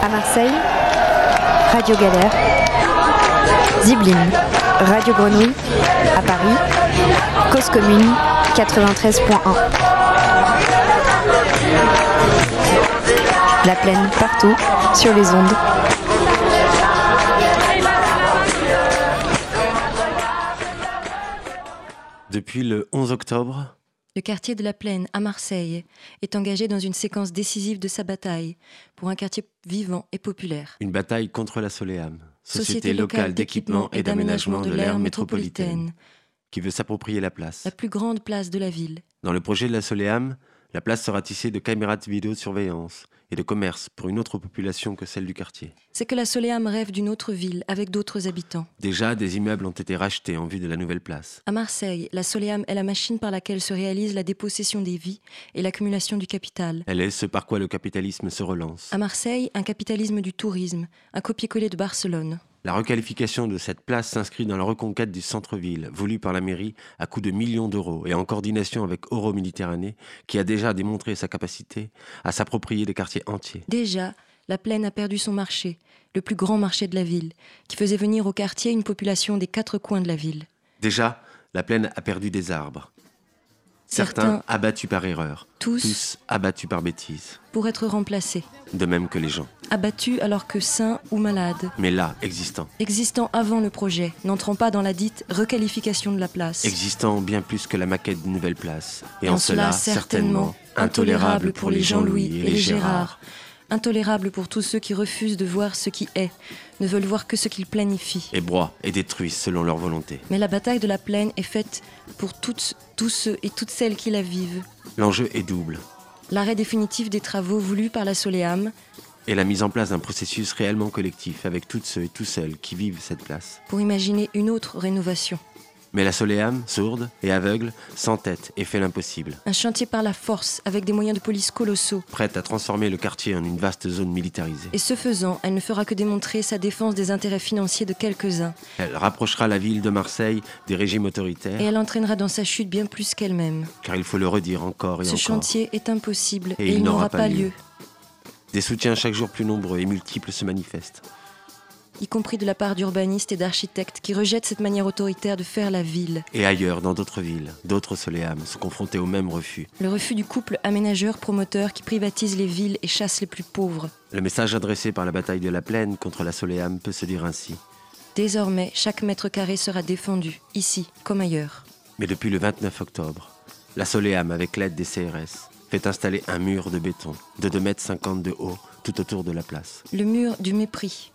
À Marseille, Radio Galère. Zibline, Radio Grenouille. À Paris, Cause Commune 93.1. La plaine partout, sur les ondes. Depuis le 11 octobre, le quartier de la Plaine à Marseille est engagé dans une séquence décisive de sa bataille pour un quartier vivant et populaire. Une bataille contre la Soleam, société, locale d'équipement et d'aménagement de l'aire métropolitaine, qui veut s'approprier la place. La plus grande place de la ville. Dans le projet de la Soleam, la place sera tissée de caméras de vidéosurveillance et de commerce pour une autre population que celle du quartier. C'est que la Soleam rêve d'une autre ville avec d'autres habitants. Déjà, des immeubles ont été rachetés en vue de la nouvelle place. À Marseille, la Soleam est la machine par laquelle se réalise la dépossession des vies et l'accumulation du capital. Elle est ce par quoi le capitalisme se relance. À Marseille, un capitalisme du tourisme, un copier-coller de Barcelone. La requalification de cette place s'inscrit dans la reconquête du centre-ville, voulue par la mairie à coût de millions d'euros et en coordination avec Euro Méditerranée, qui a déjà démontré sa capacité à s'approprier des quartiers entiers. Déjà, la plaine a perdu son marché, le plus grand marché de la ville, qui faisait venir au quartier une population des quatre coins de la ville. Déjà, la plaine a perdu des arbres, Certains, abattus par erreur. Tous, abattus par bêtise. Pour être remplacés. De même que les gens. Abattus alors que sains ou malades. Mais là, existants. Existants avant le projet, n'entrant pas dans la dite requalification de la place. Existants bien plus que la maquette d'une nouvelle place. Et en, cela, certainement, intolérable pour les Jean-Louis et les Gérard intolérable pour tous ceux qui refusent de voir ce qui est, ne veulent voir que ce qu'ils planifient. Et broient et détruisent selon leur volonté. Mais la bataille de la plaine est faite pour toutes, tous ceux et toutes celles qui la vivent. L'enjeu est double. L'arrêt définitif des travaux voulus par la Soleam et la mise en place d'un processus réellement collectif avec toutes ceux et tous celles qui vivent cette place. Pour imaginer une autre rénovation. Mais la Soléam, sourde et aveugle, s'entête et fait l'impossible. Un chantier par la force, avec des moyens de police colossaux. Prête à transformer le quartier en une vaste zone militarisée. Et ce faisant, elle ne fera que démontrer sa défense des intérêts financiers de quelques-uns. Elle rapprochera la ville de Marseille des régimes autoritaires. Et elle entraînera dans sa chute bien plus qu'elle-même. Car il faut le redire encore et ce encore. Ce chantier est impossible et, il, n'aura pas lieu. Des soutiens chaque jour plus nombreux et multiples se manifestent y compris de la part d'urbanistes et d'architectes qui rejettent cette manière autoritaire de faire la ville. Et ailleurs, dans d'autres villes, d'autres soléames sont confrontés au même refus. Le refus du couple aménageur-promoteur qui privatise les villes et chasse les plus pauvres. Le message adressé par la bataille de la plaine contre la soléame peut se dire ainsi. Désormais, chaque mètre carré sera défendu, ici comme ailleurs. Mais depuis le 29 octobre, la soléame, avec l'aide des CRS, fait installer un mur de béton de 2,50 m de haut tout autour de la place. Le mur du mépris,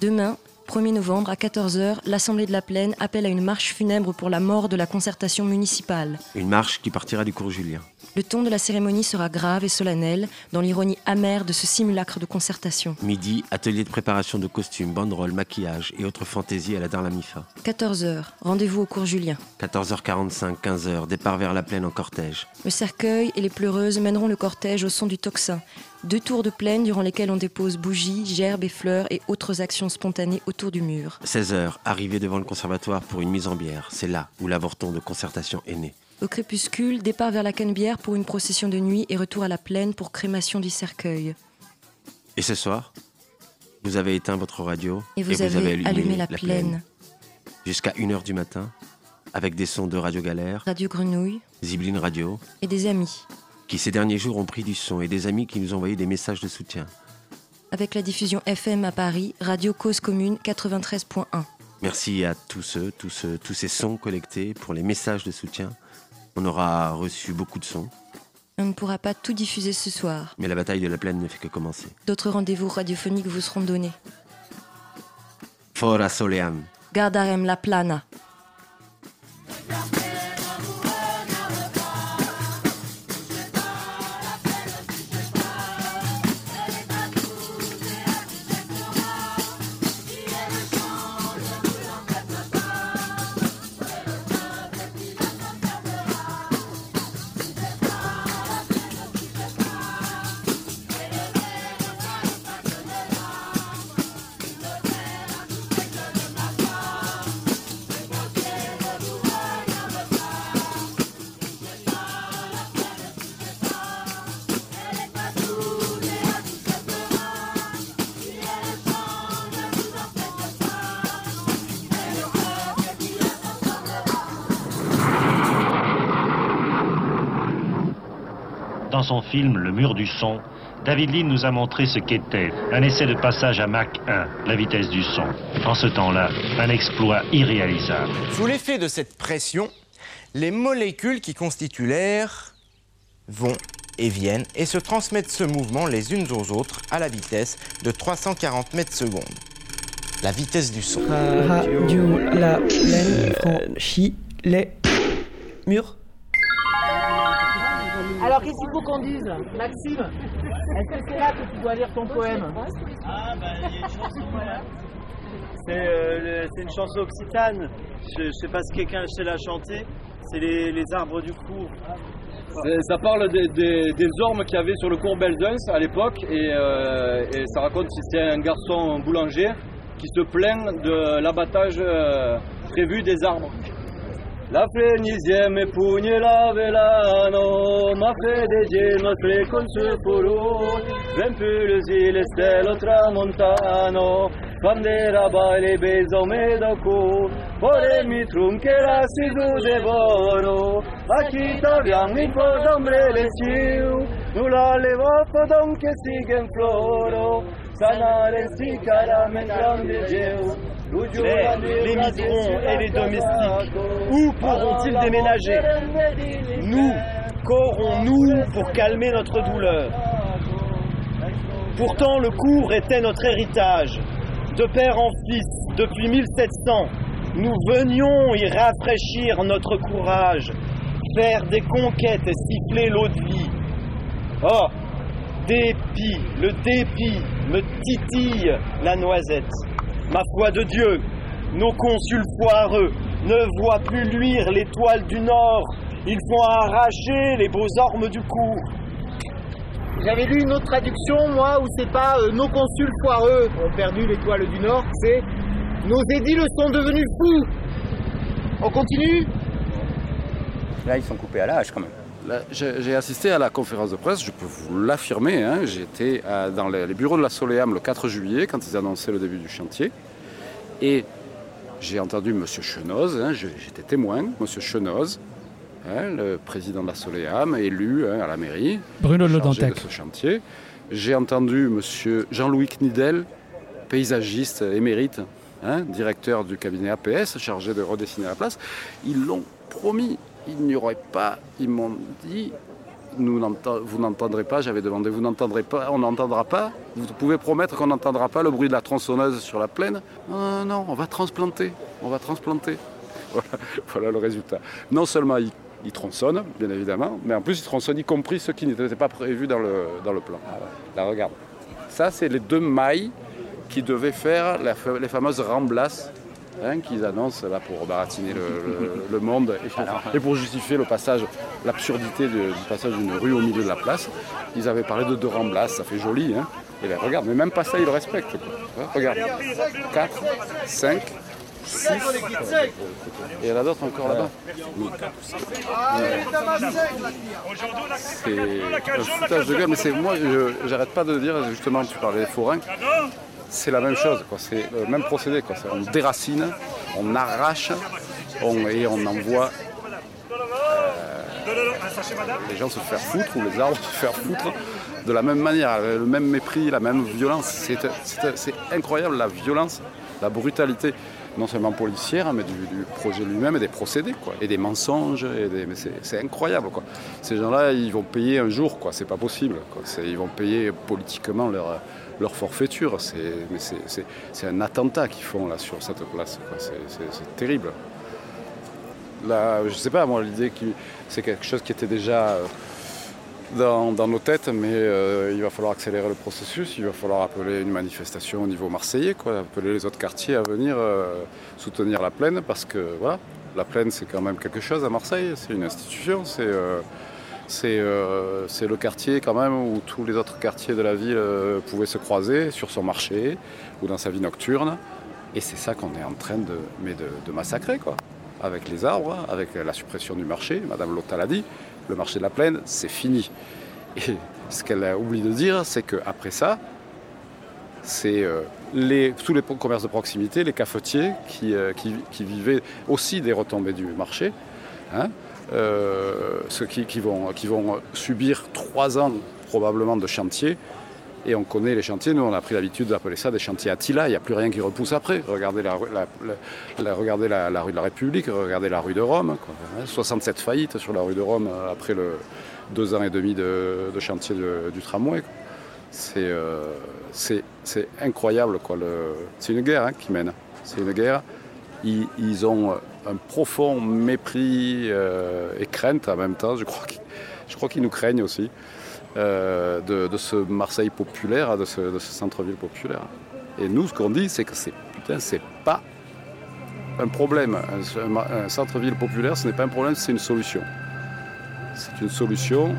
Demain, 1er novembre, à 14h, l'Assemblée de la Plaine appelle à une marche funèbre pour la mort de la concertation municipale. Une marche qui partira du cours Julien. Le ton de la cérémonie sera grave et solennel, dans l'ironie amère de ce simulacre de concertation. Midi, atelier de préparation de costumes, banderoles, maquillage et autres fantaisies à la Darlamifa. 14h, rendez-vous au cours Julien. 14h45, 15h, départ vers la plaine en cortège. Le cercueil et les pleureuses mèneront le cortège au son du tocsin, deux tours de plaine durant lesquels on dépose bougies, gerbes et fleurs et autres actions spontanées autour du mur. 16h, arrivée devant le conservatoire pour une mise en bière. C'est là où l'avorton de concertation est né. Au crépuscule, départ vers la Canebière pour une procession de nuit et retour à la plaine pour crémation du cercueil. Et ce soir, vous avez éteint votre radio et vous, avez, allumé, la, plaine. Jusqu'à 1h du matin, avec des sons de Radio Galère, Radio Grenouille, Zibline Radio et des amis qui ces derniers jours ont pris du son et des amis qui nous ont envoyé des messages de soutien. Avec la diffusion FM à Paris, Radio Cause Commune 93.1. Merci à tous ceux, tous ceux, tous ces sons collectés pour les messages de soutien. On aura reçu beaucoup de sons. On ne pourra pas tout diffuser ce soir. Mais la bataille de la plaine ne fait que commencer. D'autres rendez-vous radiophoniques vous seront donnés. Fora soleam. Gardarem la plana. Son film Le mur du son, David Lean nous a montré ce qu'était un essai de passage à Mach 1, la vitesse du son. En ce temps-là, un exploit irréalisable. Sous l'effet de cette pression, les molécules qui constituent l'air vont et viennent et se transmettent ce mouvement les unes aux autres à la vitesse de 340 mètres secondes. La vitesse du son. Radio La Plaine franchit les murs. Alors qu'est-ce qu'il faut qu'on dise Maxime Est-ce que c'est là que tu dois lire ton poème Ah bah il y a une chanson voilà. C'est euh, une chanson occitane. Je, ne sais pas si quelqu'un sait la chanter. C'est les, les, arbres du cours. Ça parle des, des, des ormes qu'il y avait sur le cours Belzunce à l'époque et, euh, et, ça raconte que c'était un garçon boulanger qui se plaint de l'abattage euh, prévu des arbres. La insieme pugni la velano, ma fede gelma tre con suo furore, ben pulsi le stelle tramontano, bandera baile beso me da cu, ore mi trunche la sisu devoro, a chi t'abbiamo mi po d'ombre le ciu, nulla levo podon che siga in floro, les, les migrants et les domestiques, où pourront-ils déménager Nous, qu'aurons-nous pour calmer notre douleur Pourtant, le cours était notre héritage. De père en fils, depuis 1700, nous venions y rafraîchir notre courage, faire des conquêtes et siffler l'eau de vie. Oh, dépit, le dépit me titille la noisette. Ma foi de Dieu, nos consuls foireux ne voient plus luire l'étoile du Nord. Ils font arracher les beaux ormes du cours. J'avais lu une autre traduction, moi, où c'est pas euh, nos consuls foireux ont perdu l'étoile du Nord, c'est nos édiles sont devenus fous. On continue? Là, ils sont coupés à l'âge quand même. J'ai assisté à la conférence de presse, je peux vous l'affirmer. Hein, J'étais dans les, bureaux de la Soleam le 4 juillet quand ils annonçaient le début du chantier. Et j'ai entendu M. Chenoz, hein, j'étais témoin, M. Chenoz, hein, le président de la Soleam, élu à la mairie, Bruno de Lodantec. ce chantier. J'ai entendu M. Jean-Louis Knidel, paysagiste émérite, directeur du cabinet APS, chargé de redessiner la place. Ils l'ont promis, il n'y aurait pas, ils m'ont dit, nous vous n'entendrez pas, j'avais demandé, vous n'entendrez pas, on n'entendra pas, vous pouvez promettre qu'on n'entendra pas le bruit de la tronçonneuse sur la plaine Non, non, on va transplanter, on va transplanter. Voilà, le résultat. Non seulement il, il, tronçonne, bien évidemment, mais en plus il tronçonne y compris ceux qui n'étaient pas prévus dans le, dans le plan. Là, regarde. Ça, c'est les deux mailles qui devaient faire les fameuses remblasses Hein, qu'ils annoncent là pour baratiner le, monde et pour, justifier le passage, l'absurdité du, passage d'une rue au milieu de la place. Ils avaient parlé de deux remblasses, ça fait joli. Hein. et là, regarde, mais même pas ça, ils le respectent. Hein, regarde, 4, 5, 6. Et il y en a d'autres encore là-bas. C'est un foutage de gueule, mais c'est moi, j'arrête pas de dire, justement, tu parlais des forains, c'est la même chose, c'est le même procédé. On déracine, on arrache et on envoie euh, les gens se faire foutre ou les arbres se faire foutre de la même manière, le même mépris, la même violence. C'est incroyable la violence, la brutalité, non seulement policière, mais du, projet lui-même et des procédés, quoi, et des mensonges. Et mais c'est incroyable. Quoi. Ces gens-là, ils vont payer un jour, quoi. c'est pas possible. Quoi. Ils vont payer politiquement leur leur forfaiture. C'est un attentat qu'ils font là sur cette place. C'est terrible. Là, je sais pas, moi, l'idée que c'est quelque chose qui était déjà dans, nos têtes, mais euh, il va falloir accélérer le processus. Il va falloir appeler une manifestation au niveau marseillais, appeler les autres quartiers à venir euh, soutenir la plaine, parce que voilà, la plaine, c'est quand même quelque chose à Marseille. C'est une institution. C'est euh, le quartier quand même où tous les autres quartiers de la ville pouvaient se croiser sur son marché ou dans sa vie nocturne. Et c'est ça qu'on est en train de, mais de, massacrer, quoi. Avec les arbres, avec la suppression du marché. Madame Lotta l'a dit, le marché de la plaine, c'est fini. Et ce qu'elle a oublié de dire, c'est qu'après ça, c'est euh, tous les commerces de proximité, les cafetiers qui, qui, vivaient aussi des retombées du marché. Hein, euh, ceux qui vont subir trois ans probablement de chantier. Et on connaît les chantiers, nous on a pris l'habitude d'appeler ça des chantiers Attila, il n'y a plus rien qui repousse après. Regardez la, regardez la, rue de la République, regardez la rue de Rome. quoi. Hein, 67 faillites sur la rue de Rome euh, après deux ans et demi de, chantier du tramway. euh, c'est- incroyable. C'est une guerre hein, qui mène. C'est une guerre. Ils, ont un profond mépris euh, et crainte en même temps. Je crois qu'ils nous craignent aussi euh, de, ce Marseille populaire, de ce, centre-ville populaire. Et nous, ce qu'on dit, c'est que c'est putain, c'est pas un problème. Un, centre-ville populaire, ce n'est pas un problème, c'est une solution. C'est une solution.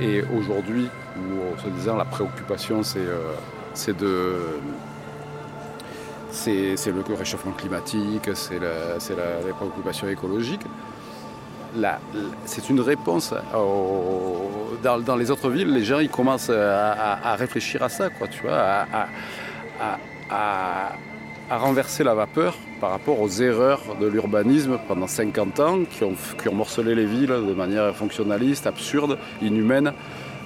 Et aujourd'hui, où se disant la préoccupation, c'est euh, de c'est le réchauffement climatique, c'est la, la. La- la- c'est une réponse dans, les autres villes, les gens ils commencent à, réfléchir à ça, tu vois, à, renverser la vapeur par rapport aux erreurs de l'urbanisme pendant 50 ans qui ont, morcelé les villes de manière fonctionnaliste, absurde, inhumaine,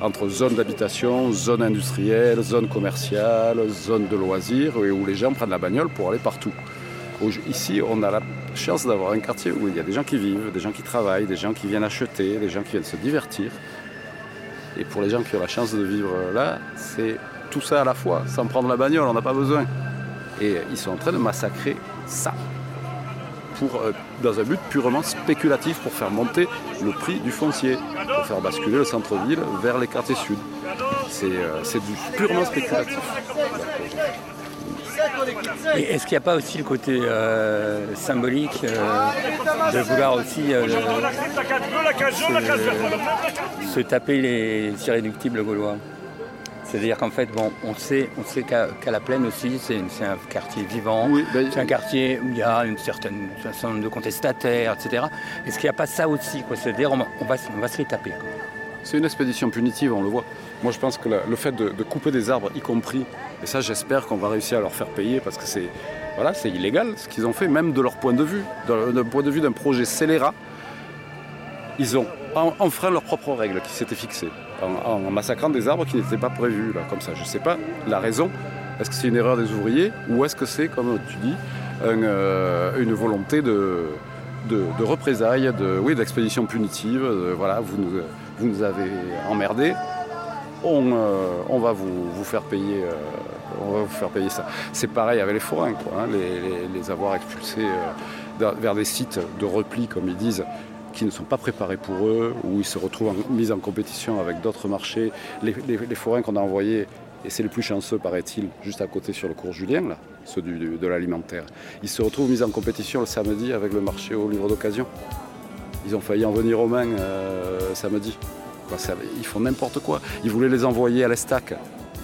entre zones d'habitation, zones industrielles, zones commerciales, zones de loisirs, où les gens prennent la bagnole pour aller partout. Ici, on a la chance d'avoir un quartier où il y a des gens qui vivent, des gens qui travaillent, des gens qui viennent acheter, des gens qui viennent se divertir. Et pour les gens qui ont la chance de vivre là, c'est tout ça à la fois, sans prendre la bagnole, on n'a pas besoin. Et ils sont en train de massacrer ça, euh, dans un but purement spéculatif, pour faire monter le prix du foncier, pour faire basculer le centre-ville vers les quartiers sud. C'est euh, c'est du purement spéculatif. Et est-ce qu'il n'y a pas aussi le côté euh, symbolique euh, de vouloir aussi euh, se, se taper les irréductibles gaulois? C'est-à-dire qu'en fait, bon, on sait, on sait qu'à la plaine aussi, c'est un quartier vivant, c'est un quartier où il y a une certaine un certain nombre de contestataires, etc. Est-ce qu'il n'y a pas ça aussi C'est-à-dire on, va- on va, se- on va se les taper. quoi. C'est une expédition punitive, on le voit. Moi, je pense que le fait de, couper des arbres, y compris, et ça, j'espère qu'on va réussir à leur faire payer parce que c'est voilà, illégal ce qu'ils ont fait, même de leur point de vue, d'un point de vue d'un projet scélérat. Ils ont en- enfreint leurs propres règles qui s'étaient fixées en, massacrant des arbres qui n'étaient pas prévus, là, comme ça. Je ne sais pas la raison. Est-ce que c'est une erreur des ouvriers ou est-ce que c'est, comme tu dis, euh, une volonté de, de, représailles, de, oui, d'expédition punitive. voilà, vous nous, vous nous avez emmerdés, on, euh, va vous, faire payer. euh, on va vous faire payer ça. C'est pareil avec les forains, hein, les, avoir expulsés euh, vers des sites de repli, comme ils disent, qui ne sont pas préparés pour eux, où ils se retrouvent en- mis en compétition avec d'autres marchés. Les, forains qu'on a envoyés, et c'est les plus chanceux, paraît-il, juste à côté sur le cours Julien, là, ceux de l'alimentaire, ils se retrouvent mis en compétition le samedi avec le marché au livre d'occasion. Ils ont failli en venir aux mains euh, samedi. Ça- ils font n'importe quoi. Ils voulaient les envoyer à l'Estac.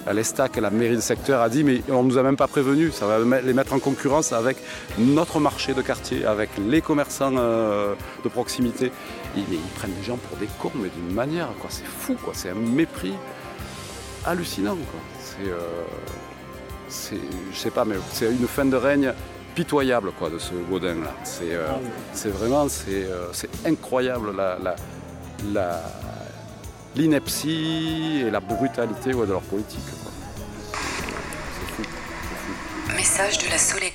À l'Estac, la mairie de secteur a dit mais on ne nous a même pas prévenus, ça va les mettre en concurrence avec notre marché de quartier, avec les commerçants euh, de proximité. Ils, ils prennent les gens pour des cons, mais d'une manière, quoi. C'est fou, quoi. C'est un mépris hallucinant, quoi. C'est, euh, je sais pas, mais c'est une fin de règne pitoyable, quoi, de ce Gaudin là. C'est, euh, c'est vraiment, c'est, euh, incroyable la, l'ineptie et la brutalité ouais, de leur politique. quoi. Message de la Soleam,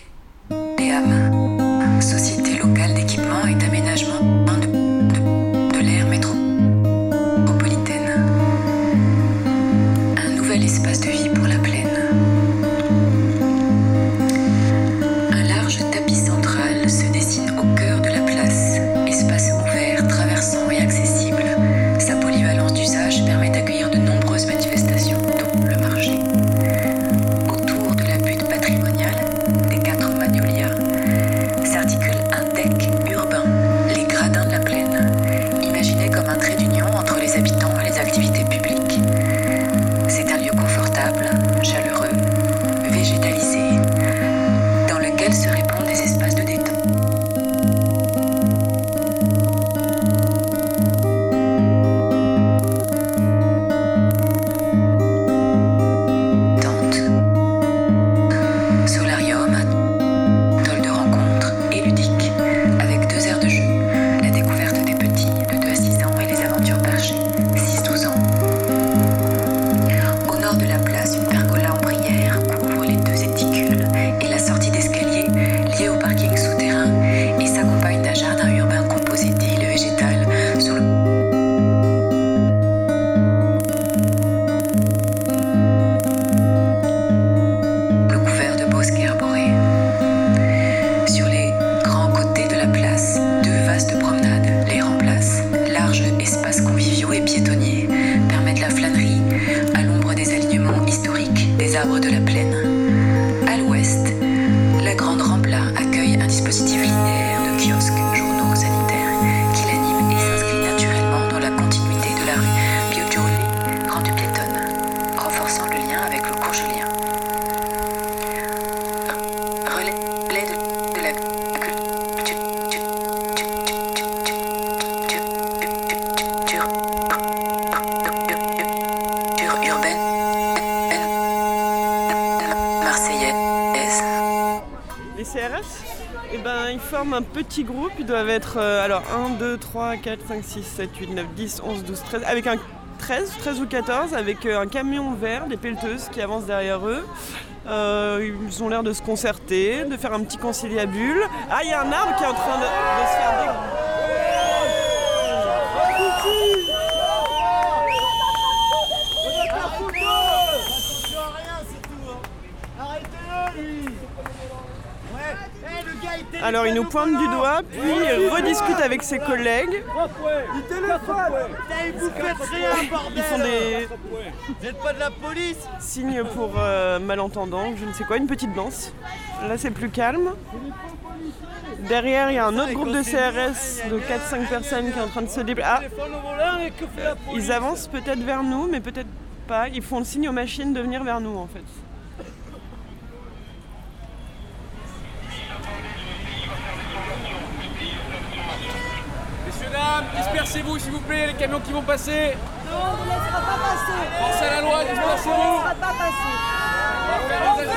un petit groupe. Ils doivent être euh, alors 1, 2, 3, 4, 5, 6, 7, 8, 9, 10, 11, 12, 13. Avec un 13, 13 ou 14, avec euh, un camion vert, des pelleteuses qui avancent derrière eux. Euh, ils ont l'air de se concerter, de faire un petit conciliabule. Ah, il y a un arbre qui est en train de, de se faire Alors il nous pointe du doigt, puis il rediscute avec ses collègues. Ils font des Vous n'êtes pas de la police signes pour euh, malentendants, je ne sais quoi, une petite danse. Là c'est plus calme. Derrière il y a un autre groupe de CRS de 4-5 personnes qui est en train de se déplacer. Ah, ils avancent peut-être vers nous, mais peut-être pas. Ils font le signe aux machines de venir vers nous en fait. Messieurs, dames, dispersez-vous s'il vous plaît, les camions qui vont passer. Non, on ne laissera pas passer. Pensez à la loi, On ne dispersez-vous. laissera pas passer. On veut que les,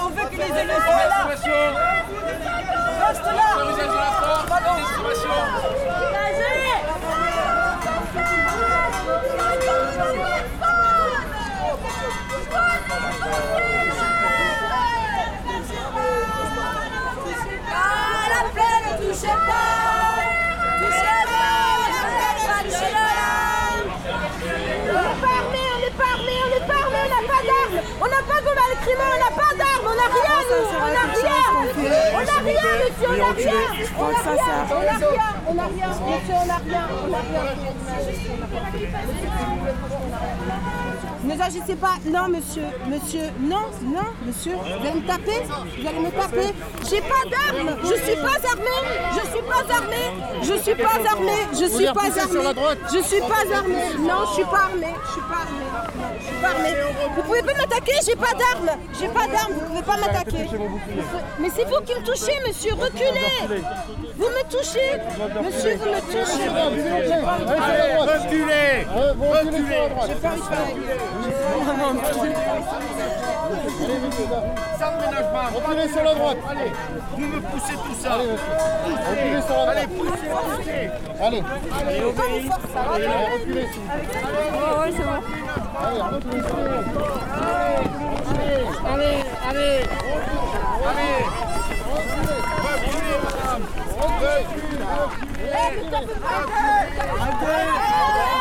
on veut que les élus soient là. Reste là. Usage monsieur, on n'a rien On n'a rien, on n'a rien, on rien, monsieur, on n'a rien, on n'a rien ne agissez pas. Non, monsieur. Monsieur. Non, non, monsieur. Vous allez me taper Vous allez me taper J'ai pas d'armes. Je suis pas armée. Je suis pas armée. Je suis pas armée. Je suis pas armée. Je suis pas armée. Non, je suis pas armée. Je suis pas armée. Je suis pas armée. Vous pouvez pas m'attaquer. J'ai pas d'armes. J'ai pas d'armes. Vous pouvez pas m'attaquer. Mais c'est vous qui me touchez, monsieur. Reculez. Vous me touchez. Monsieur, vous me touchez. Reculez Reculez J'ai pas envie de faire Ça ne ménage pas Reculez sur la droite Allez Vous me poussez tout ça Allez, reculez sur la droite Allez, poussez, poussez Allez Allez, obéis Allez, reculez Ouais, c'est bon. Allez, reculez Allez, allez Allez Reculez, madame Reculez «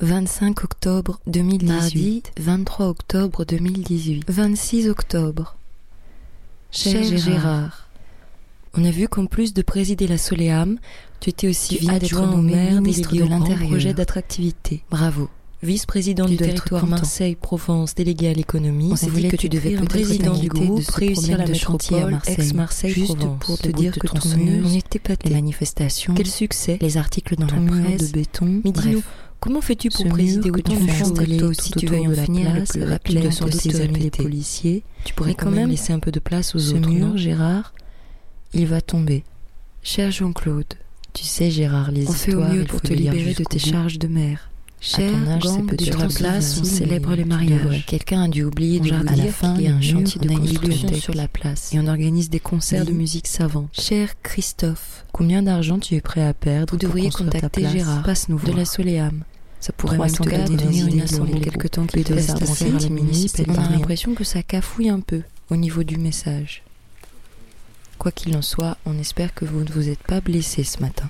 25 octobre 2018. Mardi 23 octobre 2018. 26 octobre. Cher, Gérard, on a vu qu'en plus de présider la Soleam, tu étais aussi d'être adjoint au maire ministre de l'Intérieur. projet d'attractivité. Bravo. Vice-président Tu du être territoire. Marseille-Provence, délégué à l'économie, On s'est dit que tu devais peut-être président du de groupe, réussir la de chantier à métropole, Marseille. ex-Marseille, Juste Provence. pour te dire que de ton on était pâtés. les manifestations, Quel succès les articles dans la presse, de béton. Mais dis-nous, comment fais-tu pour présider autant de tout aussi tu veux en de la finir place, le sans doute possible te avec les policiers Tu pourrais quand même laisser un peu de place aux autres, mur, Gérard? Il va tomber. Cher Jean-Claude, tu sais Gérard, les On fait au histoires, mieux il pour faut te libérer de tes charges de mère. Cher sur la place, on célèbre les mariages. Quelqu'un a dû oublier de à la fin, il y a un chantier de construction sur la place et on organise des concerts de musique savante. Cher Christophe, combien d'argent tu es prêt à perdre Vous devriez contacter Gérard, passe nous de la Soléam. Ça pourrait même te donner une assemblée quelque temps qu'il te reste à faire les municipalités. On a l'impression que ça cafouille un peu au niveau du message. Quoi qu'il en soit, on espère que vous ne vous êtes pas blessé ce matin.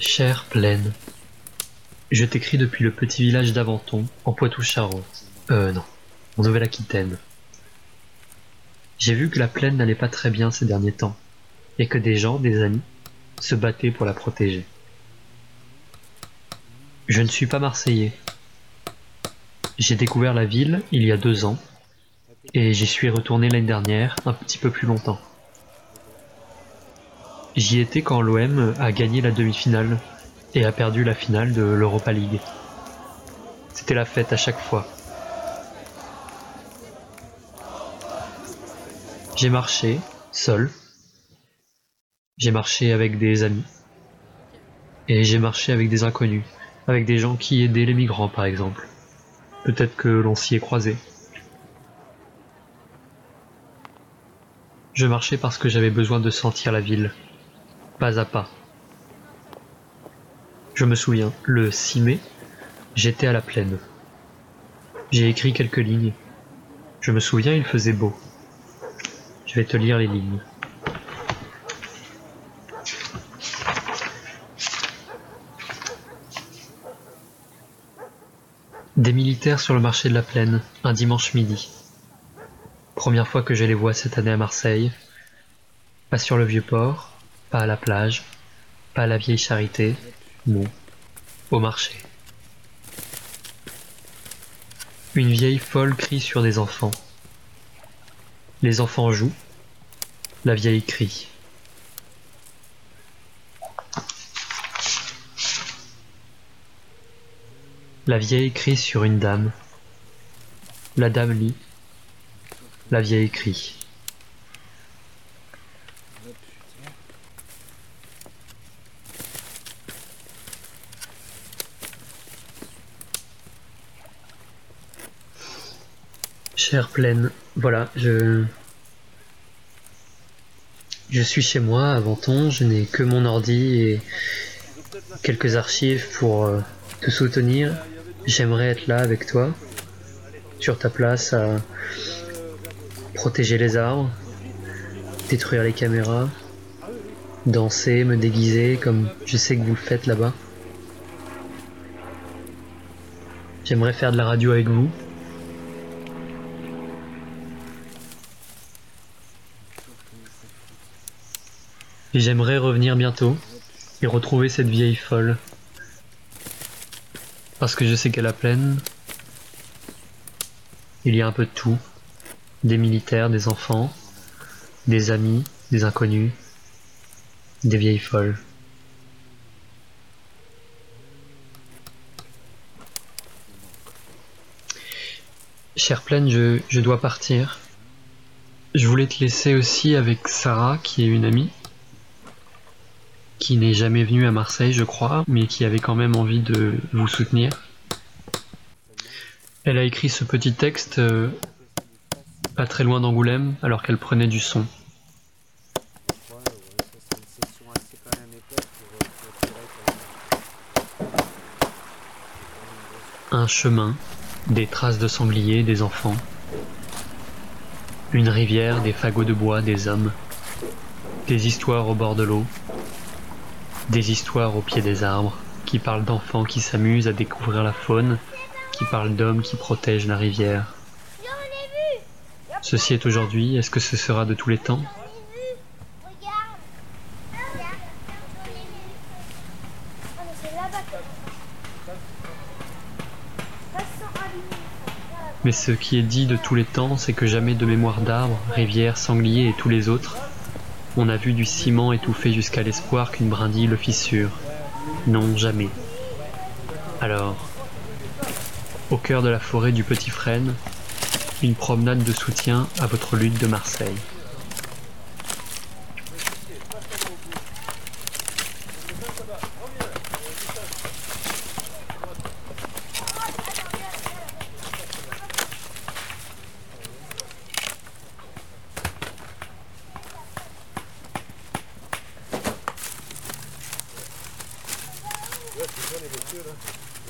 Chère Plaine, je t'écris depuis le petit village d'Aventon, en Poitou-Charentes. Euh, non, en Nouvelle-Aquitaine. J'ai vu que la plaine n'allait pas très bien ces derniers temps, et que des gens, des amis, se battaient pour la protéger. Je ne suis pas marseillais. J'ai découvert la ville il y a deux ans, et j'y suis retourné l'année dernière, un petit peu plus longtemps. J'y étais quand l'OM a gagné la demi-finale et a perdu la finale de l'Europa League. C'était la fête à chaque fois. J'ai marché, seul. J'ai marché avec des amis. Et j'ai marché avec des inconnus, avec des gens qui aidaient les migrants par exemple. Peut-être que l'on s'y est croisé. Je marchais parce que j'avais besoin de sentir la ville, pas à pas. Je me souviens, le 6 mai, j'étais à la plaine. J'ai écrit quelques lignes. Je me souviens, il faisait beau. Je vais te lire les lignes. Des militaires sur le marché de la plaine, un dimanche midi. Première fois que je les vois cette année à Marseille. Pas sur le vieux port, pas à la plage, pas à la vieille charité, non, au marché. Une vieille folle crie sur des enfants. Les enfants jouent, la vieille crie. La vieille crie sur une dame. La dame lit. La vieille crie. Chère Plaine, voilà, je... Je suis chez moi à Venton, je n'ai que mon ordi et quelques archives pour euh, te soutenir. J'aimerais être là avec toi, sur ta place, à protéger les arbres, détruire les caméras, danser, me déguiser comme je sais que vous le faites là-bas. J'aimerais faire de la radio avec vous. Et j'aimerais revenir bientôt et retrouver cette vieille folle. Parce que je sais qu'à la plaine, il y a un peu de tout. Des militaires, des enfants, des amis, des inconnus, des vieilles folles. Chère Plaine, je dois partir. Je voulais te laisser aussi avec Sarah, qui est une amie qui n'est jamais venu à Marseille, je crois, mais qui avait quand même envie de vous soutenir. Elle a écrit ce petit texte euh, pas très loin d'Angoulême, alors qu'elle prenait du son. Un chemin, des traces de sangliers, des enfants. Une rivière, des fagots de bois, des hommes. Des histoires au bord de l'eau, des histoires au pied des arbres, qui parlent d'enfants qui s'amusent à découvrir la faune, qui parlent d'hommes qui protègent la rivière. Ceci est aujourd'hui, est-ce que ce sera de tous les temps? Mais ce qui est dit de tous les temps, c'est que jamais de mémoire d'arbres, rivières, sangliers et tous les autres on a vu du ciment étouffé jusqu'à l'espoir qu'une brindille le fissure. Non, jamais. Alors, au cœur de la forêt du Petit Frêne, une promenade de soutien à votre lutte de Marseille.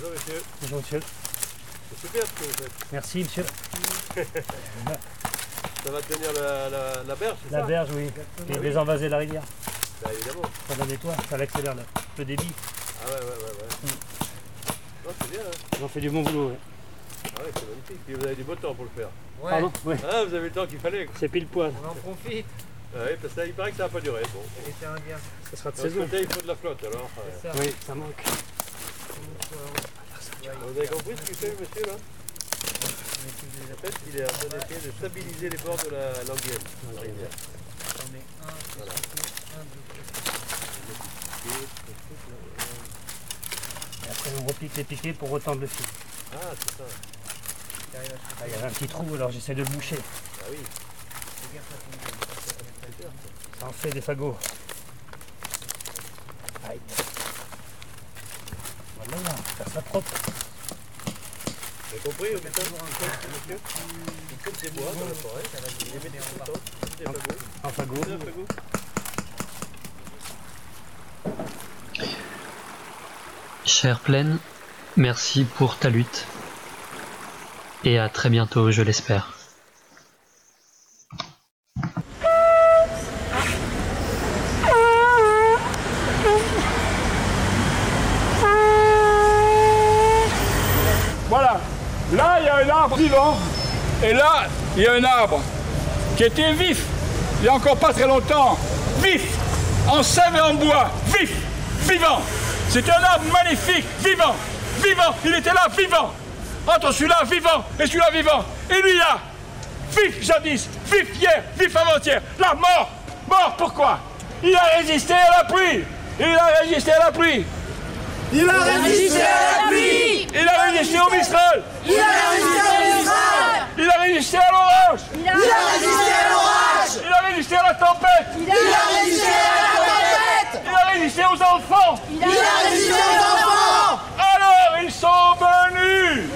Bonjour monsieur. Bonjour monsieur. C'est super ce que vous faites. Merci monsieur. Ça va tenir la, la, la berge, c'est ça La berge, oui. Et désenvaser la rivière. Bah, évidemment. Ça la nettoie, ça l'accélère le, le débit. Ah ouais, ouais, ouais. ouais. Non, c'est bien. Hein. On fait du bon boulot. ouais. Ah ouais, c'est magnifique. Puis vous avez du beau temps pour le faire. Ouais. Pardon Ouais. Ah, vous avez le temps qu'il fallait. quoi. C'est pile poil. On en profite. Ouais, parce que là, il paraît que ça va pas durer. Bon. Ça sera de saison. côté, il faut de la flotte alors. euh. Oui, ça manque. Vous avez compris ce qu'il fait, monsieur, là? Il est en train d'essayer de stabiliser les bords de la languette, la rivière. Voilà. Et après, on repique les piquets pour retendre le fil. Ah, c'est ça. Ah, Il y avait un petit trou, alors j'essaie de le boucher. Ah oui. Ça en fait des fagots. Aïe. Voilà, faire ça propre. Vous avez compris, au méthode, monsieur Il coupe des bois dans la forêt, il les met tout le temps, des fagots. En fagot. Fagots. Chère Plaine, merci pour ta lutte. Et à très bientôt, je l'espère. Voilà. Là, il y a un arbre vivant. Et là, il y a un arbre qui était vif, il n'y a encore pas très longtemps. Vif, en sève et en bois. Vif, vivant. C'était un arbre magnifique, vivant, vivant. Il était là, vivant. Entre celui-là, vivant, et celui-là, vivant. Et lui, là, vif jadis, vif hier, vif avant-hier. Là, mort. Mort, pourquoi? Il a résisté à la pluie. Il a résisté à la pluie. Il a résisté à la pluie. Il a résisté au Mistral Il a résisté au Mistral. Il a résisté à l'orage Il a résisté à l'orage. Il a résisté à la tempête Il a résisté à la tempête. Il a résisté aux enfants Il a résisté aux enfants. Alors ils sont venus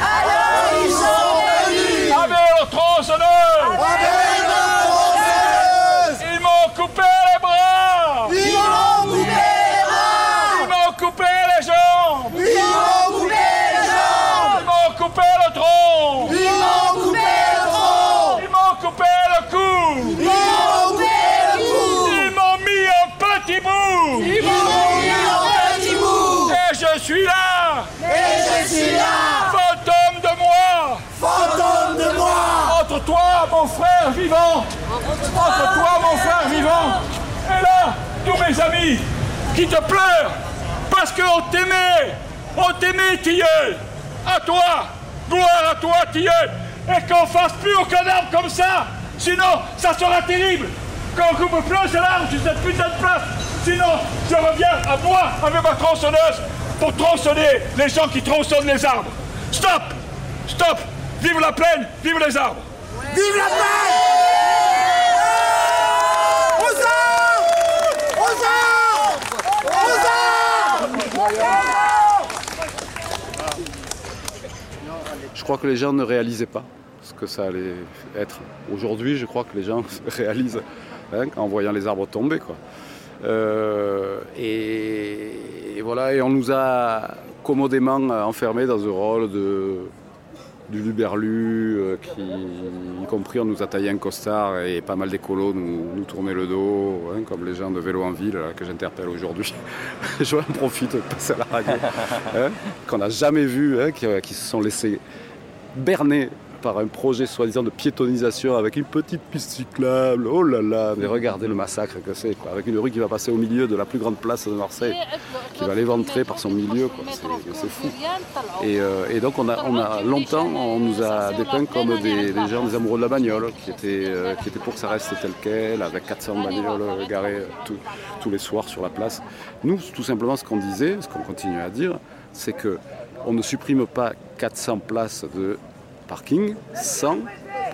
Alors ils sont venus. Avec leur tronçonneuse Avec leur tronçonneuse. Ils m'ont coupé les bras Ils m'ont coupé les bras. Ils m'ont coupé les jambes Ils m'ont coupé les jambes. Ils m'ont coupé le tronc Ils m'ont coupé le tronc. Ils m'ont coupé le cou Ils m'ont coupé le cou. Ils m'ont mis en petits bouts Ils m'ont mis en petits bouts. Et je suis là Et je suis là. Fantôme de moi Fantôme de moi. Entre toi, mon frère vivant. Entre toi, mon frère vivant. Et là, tous mes amis qui te pleurent parce qu'on t'aimait On t'aimait, tilleul À toi Gloire à toi, tilleul Et qu'on fasse plus aucun arbre comme ça Sinon, ça sera terrible. Quand on coupe plus c'est sur cette putain de place. Sinon, je reviens à moi avec ma tronçonneuse pour tronçonner les gens qui tronçonnent les arbres. Stop Stop. Vive la plaine, vive les arbres. Vive la paix Aux arbres Aux arbres Aux arbres Je crois que les gens ne réalisaient pas ce que ça allait être. Aujourd'hui, je crois que les gens réalisent hein, en voyant les arbres tomber. Euh, et, voilà, et on nous a commodément enfermés dans un rôle du luberlu, euh, qui, y compris on nous a taillé un costard et pas mal d'écolos nous, nous tournaient le dos, hein, comme les gens de vélo en ville que j'interpelle aujourd'hui. je profite de passer à la radio, hein, qu'on n'a jamais vu, qui se sont laissés berner par un projet soi-disant de piétonisation avec une petite piste cyclable. Oh là là, mais regardez le massacre que c'est, avec une rue qui va passer au milieu de la plus grande place de Marseille, qui va l'éventrer par son milieu. C'est, fou. Et, euh, et donc on a, on a longtemps, on nous a dépeint comme des, gens, des amoureux de la bagnole, qui étaient, euh, qui étaient pour que ça reste tel quel, avec 400 bagnoles garées euh, tous- tous les soirs sur la place. Nous, tout simplement, ce qu'on disait, ce qu'on continue à dire, c'est que on ne supprime pas 400 places de parking sans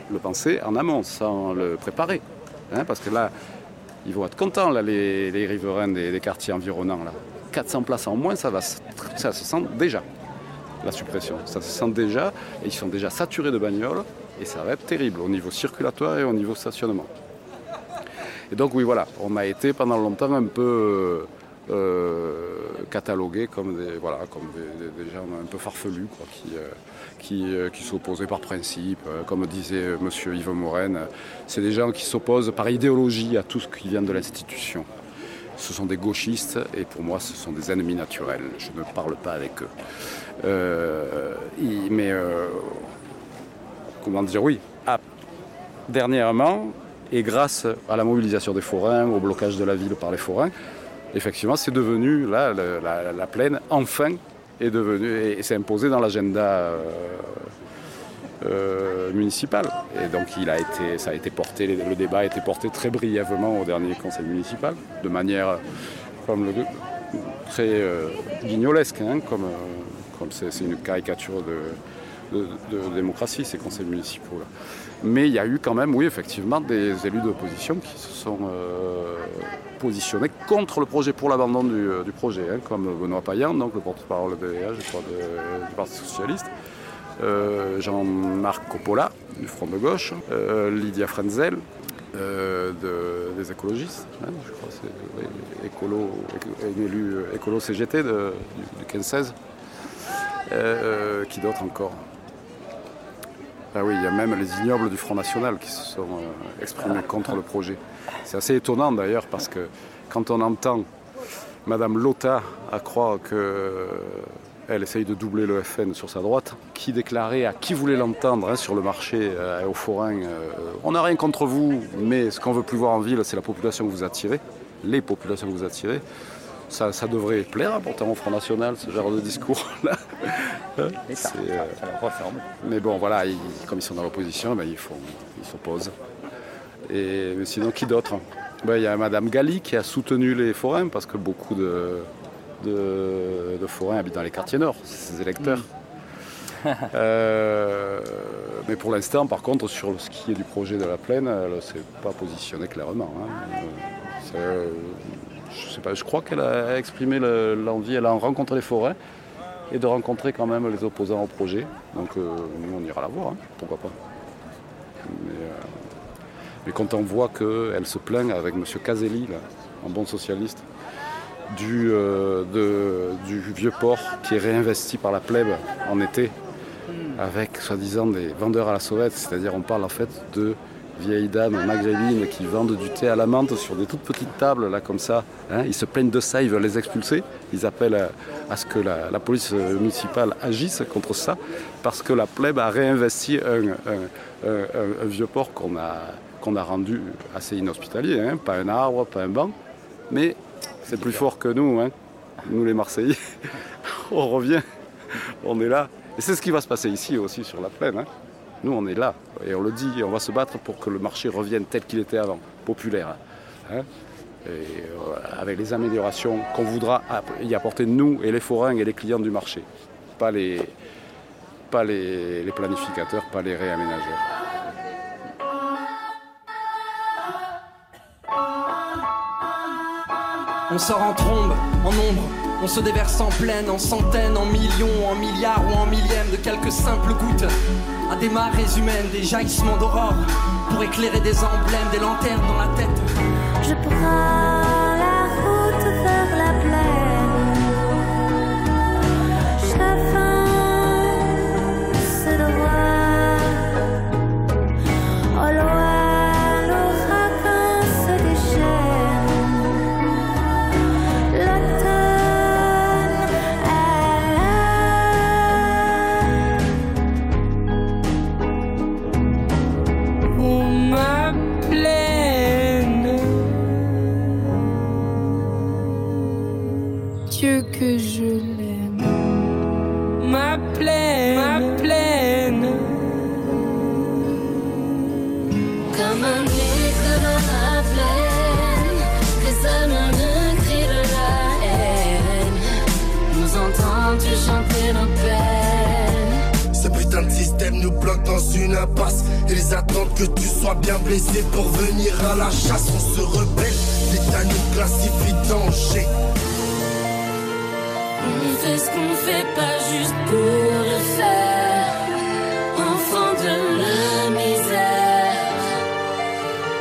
le penser en amont, sans le préparer. Hein, parce que là, ils vont être contents, là, les, les riverains des, quartiers environnants. Là. 400 places en moins, ça, va, ça se sent déjà, la suppression. Ça se sent déjà, et ils sont déjà saturés de bagnoles, et ça va être terrible au niveau circulatoire et au niveau stationnement. Et donc oui, voilà, on a été pendant longtemps un peu catalogués comme des, voilà, comme des, gens un peu farfelus qui, euh, qui, euh, qui s'opposaient par principe. Euh, Comme disait M. Yves Morène, c'est des gens qui s'opposent par idéologie à tout ce qui vient de l'institution. Ce sont des gauchistes et pour moi ce sont des ennemis naturels. Je ne parle pas avec eux. Euh, mais euh, comment dire oui. Ah, dernièrement, et grâce à la mobilisation des forains, au blocage de la ville par les forains, effectivement, c'est devenu, là, la, la plaine, enfin, est devenue, et, s'est imposée dans l'agenda euh, euh, municipal. Et donc, il a été, ça a été porté, le débat a été porté très brièvement au dernier conseil municipal, de manière, comme très euh, guignolesque, hein, comme euh, comme c'est une caricature de, de- démocratie, ces conseils municipaux-là. Mais il y a eu quand même, oui, effectivement, des élus d'opposition qui se sont euh, positionnés contre le projet, pour l'abandon du, euh, projet, hein, comme Benoît Payan, donc le porte-parole de, du Parti Socialiste, euh, Jean-Marc Coppola, du Front de Gauche, Lydia Frenzel, de- des écologistes, hein, je crois, c'est écolo, élu écolo CGT du, du 15-16. Euh, qui d'autre encore? Ah oui, il y a même les ignobles du Front National qui se sont euh, exprimés contre le projet. C'est assez étonnant d'ailleurs parce que quand on entend Madame Lota à croire que elle essaye de doubler le FN sur sa droite, qui déclarait à qui voulait l'entendre hein, sur le marché euh, aux forains euh, On n'a rien contre vous, mais ce qu'on veut plus voir en ville, c'est la population que vous attirez, les populations que vous attirez. Ça, ça devrait plaire pourtant au Front National, ce genre de discours-là. C'est, euh, Mais bon, voilà, ils- comme ils sont dans l'opposition, ben, ils font- ils s'opposent. Et mais sinon, qui d'autre? Ben, Il y a Madame Galli qui a soutenu les forains parce que beaucoup de, de, de forains habitent dans les quartiers nord, ses électeurs. Euh, mais pour l'instant, par contre, sur ce qui est du projet de la plaine, elle ne s'est pas positionnée clairement. hein. Euh, je sais pas, je crois qu'elle a exprimé le- l'envie, elle a rencontré les forains et de rencontrer quand même les opposants au projet. Donc euh, nous, on ira la voir, hein, pourquoi pas. Mais, euh, mais quand on voit qu'elle se plaint avec M. Caselli, un bon socialiste, du, euh, du vieux port qui est réinvesti par la plèbe en été, avec soi-disant des vendeurs à la sauvette, c'est-à-dire on parle en fait de vieilles dames maghrébines qui vendent du thé à la menthe sur des toutes petites tables là comme ça. hein. Ils se plaignent de ça, ils veulent les expulser. Ils appellent à, ce que la, police municipale agisse contre ça parce que la plèbe a réinvesti un vieux port qu'on a, qu'on a rendu assez inhospitalier. hein. Pas un arbre, pas un banc, mais c'est plus fort que nous, hein. nous les Marseillais. on revient, on est là. Et c'est ce qui va se passer ici aussi sur la plaine. Nous, on est là et on le dit, et on va se battre pour que le marché revienne tel qu'il était avant, populaire. hein. Euh, avec les améliorations qu'on voudra y apporter nous et les forains et les clients du marché, pas les, pas les, les planificateurs, pas les réaménageurs. On sort en trombe, en ombre, on se déverse en pleine, en centaines, en millions, en milliards ou en millièmes de quelques simples gouttes à des marées humaines, des jaillissements d'aurore pour éclairer des emblèmes, des lanternes dans la tête. Je prends Ils attendent que tu sois bien blessé pour venir à la chasse. On se rebelle, nous classifie danger. On fait ce qu'on fait pas juste pour le faire. Enfant de la misère.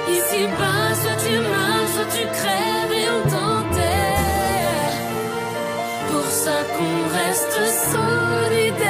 Ici bas, soit tu meurs, soit tu crèves et on t'enterre. être solidaire,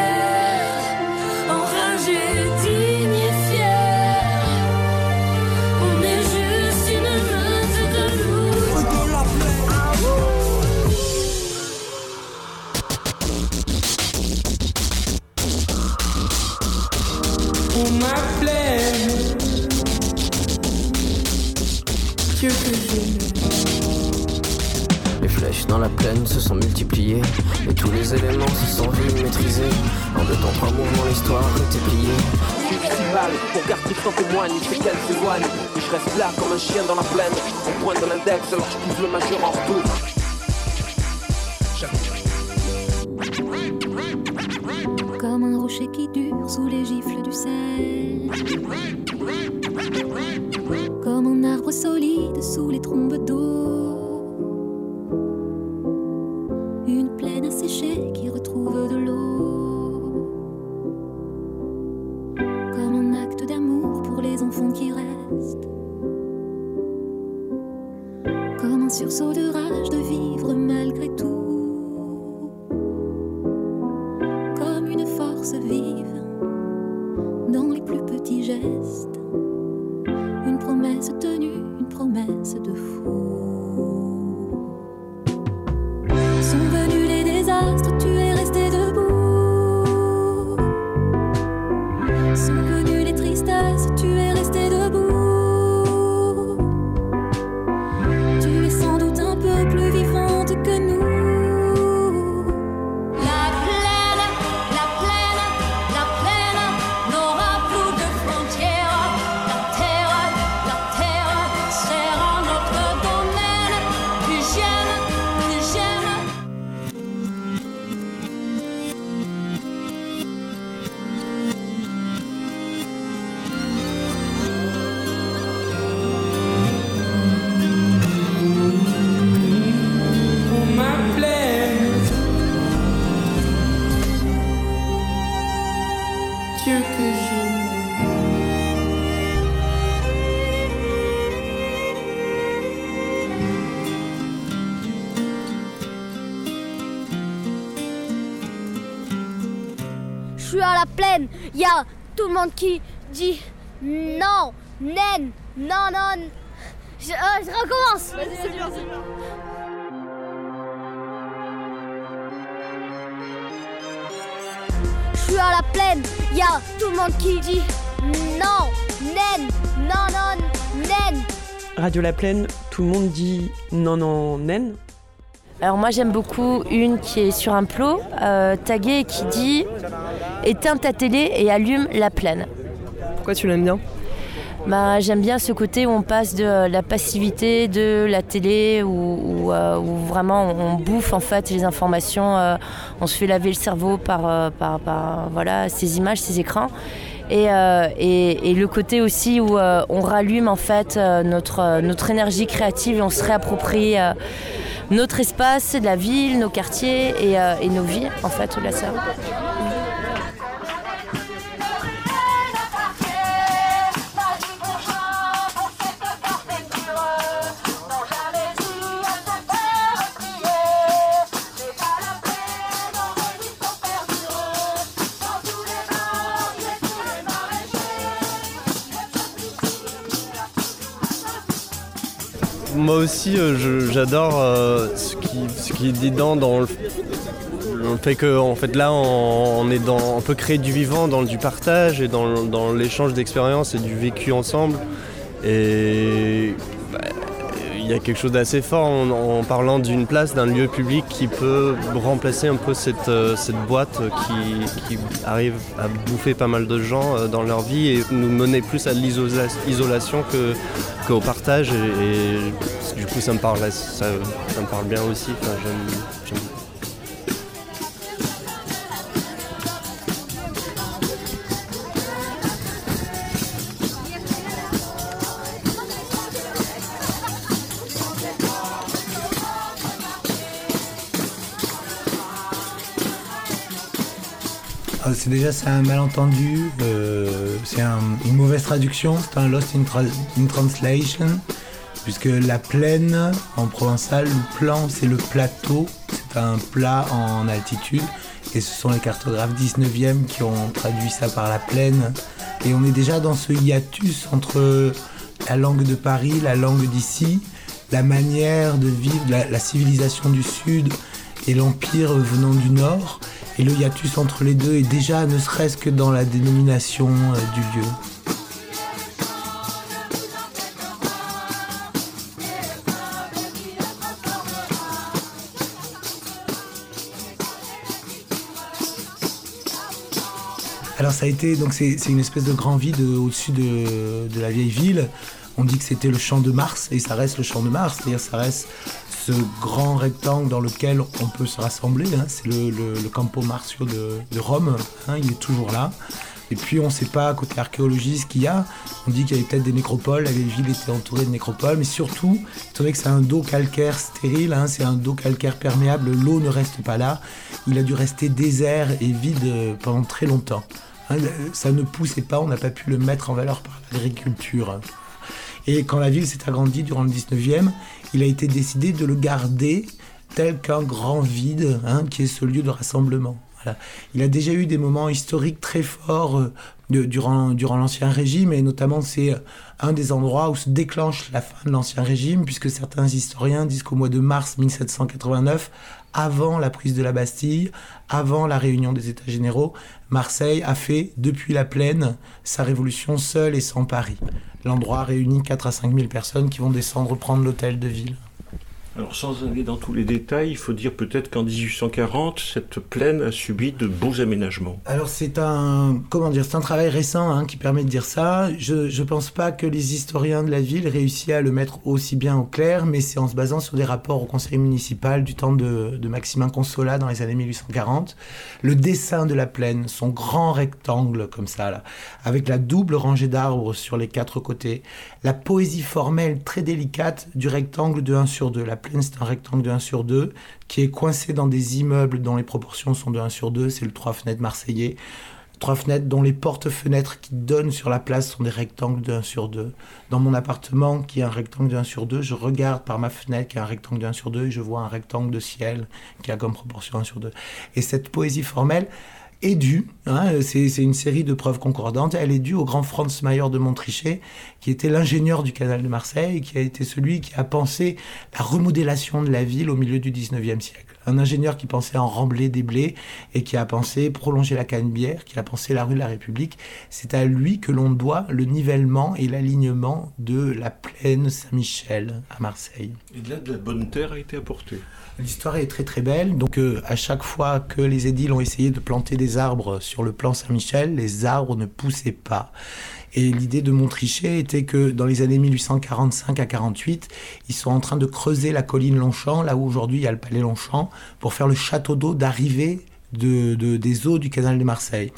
multipliées Et tous les éléments se sont vus maîtrisés En deux temps, trois mouvements, l'histoire était pliée. Festival Pour garde Tristan témoigne, il fait qu'elle s'éloigne Et je reste là comme un chien dans la plaine. On pointe de l'index alors je pousse le majeur en retour Je suis à la plaine, il y a tout le monde qui dit non, naine, non, non. Je, euh, je recommence. c'est la plaine, il y a tout le monde qui dit non, naine, non, non, naine. Radio La Plaine, tout le monde dit non, non, naine. Alors moi j'aime beaucoup une qui est sur un plot, euh, taguée et qui dit éteins ta télé et allume la plaine. Pourquoi tu l'aimes bien? Bah, j'aime bien ce côté où on passe de la passivité de la télé, euh, où vraiment on bouffe en fait les informations, euh, on se fait laver le cerveau par, euh, par, par, voilà, ces images, ces écrans. Et, euh, et, le côté aussi où euh, on rallume en fait euh, notre, euh, notre énergie créative et on se réapproprie euh, notre espace, la ville, nos quartiers et, euh, nos vies en fait. Moi aussi, euh, j'adore euh, ce, qui, est dedans dans le, fait que en fait, là, on, est dans, on peut créer du vivant dans du partage et dans, l'échange d'expériences et du vécu ensemble. Y a quelque chose d'assez fort en, parlant d'une place, d'un lieu public qui peut remplacer un peu cette, euh, cette boîte qui, arrive à bouffer pas mal de gens euh, dans leur vie et nous mener plus à l'isolation que, qu'au partage. Et, du coup, ça me parle, ça, me parle bien aussi. Déjà c'est un malentendu, c'est un- une mauvaise traduction, c'est un lost in, tra- in translation, puisque la plaine en provençal, le plan c'est le plateau, c'est un plat en altitude, Et ce sont les cartographes 19e qui ont traduit ça par la plaine. Et on est déjà dans ce hiatus entre la langue de Paris, la langue d'ici, la manière de vivre, la civilisation du Sud et l'empire venant du Nord. Et le hiatus entre les deux est déjà ne serait-ce que dans la dénomination euh, du lieu. Alors ça a été donc c'est une espèce de grand vide au-dessus de, de la vieille ville. On dit que c'était le champ de Mars et ça reste le champ de Mars, c'est-à-dire ça reste ce grand rectangle dans lequel on peut se rassembler. hein. C'est le, Campo Marzio de, Rome, hein, il est toujours là. Et puis on ne sait pas côté archéologie ce qu'il y a. On dit qu'il y avait peut-être des nécropoles, la ville était entourée de nécropoles, mais surtout, étant donné que c'est un dos calcaire stérile, hein, c'est un dos calcaire perméable, l'eau ne reste pas là. Il a dû rester désert et vide euh, pendant très longtemps. Ça ne poussait pas, on n'a pas pu le mettre en valeur par l'agriculture. Et quand la ville s'est agrandie durant le 19e, il a été décidé de le garder tel qu'un grand vide, hein, qui est ce lieu de rassemblement. Il a déjà eu des moments historiques très forts euh, durant, durant l'Ancien Régime, et notamment c'est un des endroits où se déclenche la fin de l'Ancien Régime, puisque certains historiens disent qu'au mois de mars 1789, avant la prise de la Bastille, avant la réunion des États généraux, Marseille a fait, depuis la plaine, sa révolution seule et sans Paris. L'endroit réunit 4 à 5 000 personnes qui vont descendre prendre l'hôtel de ville. Alors sans aller dans tous les détails, il faut dire peut-être qu'en 1840, cette plaine a subi de beaux aménagements. Alors c'est un comment dire c'est un travail récent hein, qui permet de dire ça. Je je pense pas que les historiens de la ville réussissent à le mettre aussi bien au clair, mais c'est en se basant sur des rapports au conseil municipal du temps de, de Maximin Consola dans les années 1840. Le dessin de la plaine, son grand rectangle comme ça là, avec la double rangée d'arbres sur les quatre côtés, la poésie formelle très délicate du rectangle de 1 sur 2. La c'est un rectangle de 1 sur 2 qui est coincé dans des immeubles dont les proportions sont de 1 sur 2, c'est le 3 fenêtres marseillais. Trois fenêtres dont les portes-fenêtres qui donnent sur la place sont des rectangles de 1 sur 2. Dans mon appartement, qui est un rectangle de 1 sur 2, je regarde par ma fenêtre qui est un rectangle de 1 sur 2 et je vois un rectangle de ciel qui a comme proportion 1 sur 2. Et cette poésie formelle est due, hein, c'est une série de preuves concordantes, elle est due au grand Franz Mayer de Montrichet, qui était l'ingénieur du canal de Marseille, qui a été celui qui a pensé la remodélation de la ville au milieu du 19e siècle. Un ingénieur qui pensait en rembler des blés et qui a pensé prolonger la Canebière, qui a pensé la rue de la République. C'est à lui que l'on doit le nivellement et l'alignement de la plaine Saint-Michel à Marseille. Et là, de la bonne terre a été apportée. L'histoire est très très belle. Donc euh, à chaque fois que les édiles ont essayé de planter des arbres sur le plan Saint-Michel, les arbres ne poussaient pas. Et l'idée de Montrichet était que dans les années 1845 à 48, ils sont en train de creuser la colline Longchamp, là où aujourd'hui il y a le palais Longchamp, pour faire le château d'eau d'arrivée de, de- des eaux du canal de Marseille.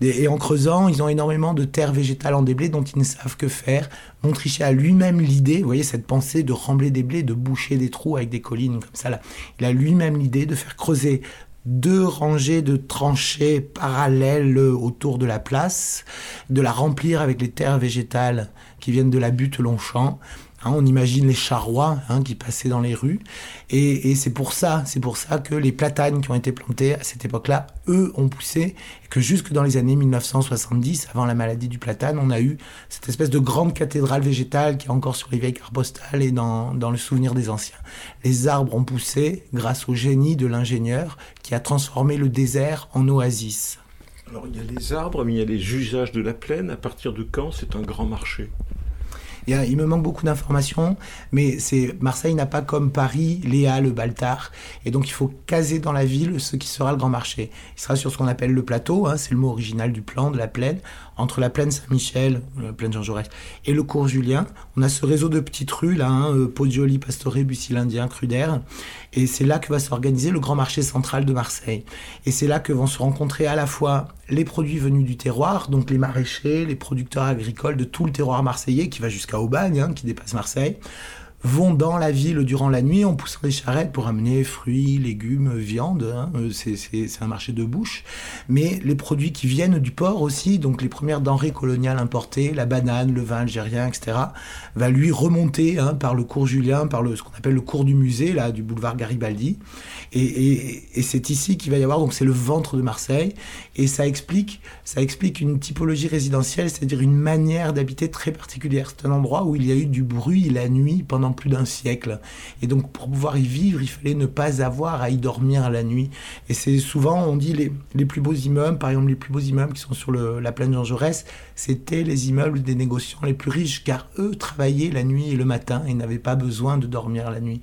Et, en creusant, ils ont énormément de terres végétales en déblé dont ils ne savent que faire. Montrichet a lui-même l'idée, vous voyez, cette pensée de rembler des blés, de boucher des trous avec des collines comme ça là. Il a lui-même l'idée de faire creuser deux rangées de tranchées parallèles autour de la place, de la remplir avec les terres végétales qui viennent de la butte Longchamp. Hein, on imagine les charrois hein, qui passaient dans les rues. Et, c'est pour ça, c'est pour ça que les platanes qui ont été plantés à cette époque-là, eux, ont poussé. Et que jusque dans les années 1970, avant la maladie du platane, on a eu cette espèce de grande cathédrale végétale qui est encore sur les vieilles cartes postales et dans, dans le souvenir des anciens. Les arbres ont poussé grâce au génie de l'ingénieur qui a transformé le désert en oasis. Alors il y a les arbres, mais il y a les usages de la plaine. À partir de quand c'est un grand marché? Il, me manque beaucoup d'informations, mais c'est Marseille n'a pas comme Paris halles, le Baltard, et donc il faut caser dans la ville ce qui sera le grand marché. Il sera sur ce qu'on appelle le plateau, hein, c'est le mot original du plan de la plaine, entre la plaine Saint-Michel, la plaine Jean Jaurès, et le cours Julien. On a ce réseau de petites rues là, hein, euh, Poggioli, Pastore, Bussy-l'Indien, Cruder, et c'est là que va s'organiser le grand marché central de Marseille. Et c'est là que vont se rencontrer à la fois les produits venus du terroir, donc les maraîchers, les producteurs agricoles de tout le terroir marseillais qui va jusqu'à Aubagne, hein, qui dépasse Marseille, vont dans la ville durant la nuit en poussant des charrettes pour amener fruits, légumes, viande. hein. Euh, c'est- un marché de bouche. Mais les produits qui viennent du port aussi, donc les premières denrées coloniales importées, la banane, le vin algérien, etc., va lui remonter hein, par le cours Julien, par ce qu'on appelle le cours du musée, là, du boulevard Garibaldi. Et, et- et c'est ici qu'il va y avoir, donc c'est le ventre de Marseille, et ça explique, ça explique une typologie résidentielle, c'est-à-dire une manière d'habiter très particulière. C'est un endroit où il y a eu du bruit la nuit pendant plus d'un siècle. Et donc pour pouvoir y vivre, il fallait ne pas avoir à y dormir la nuit. Et c'est souvent, on dit, les, les plus beaux immeubles, par exemple les plus beaux immeubles qui sont sur la plaine Jean Jaurès, c'était les immeubles des négociants les plus riches, car eux travaillaient la nuit et le matin et n'avaient pas besoin de dormir la nuit.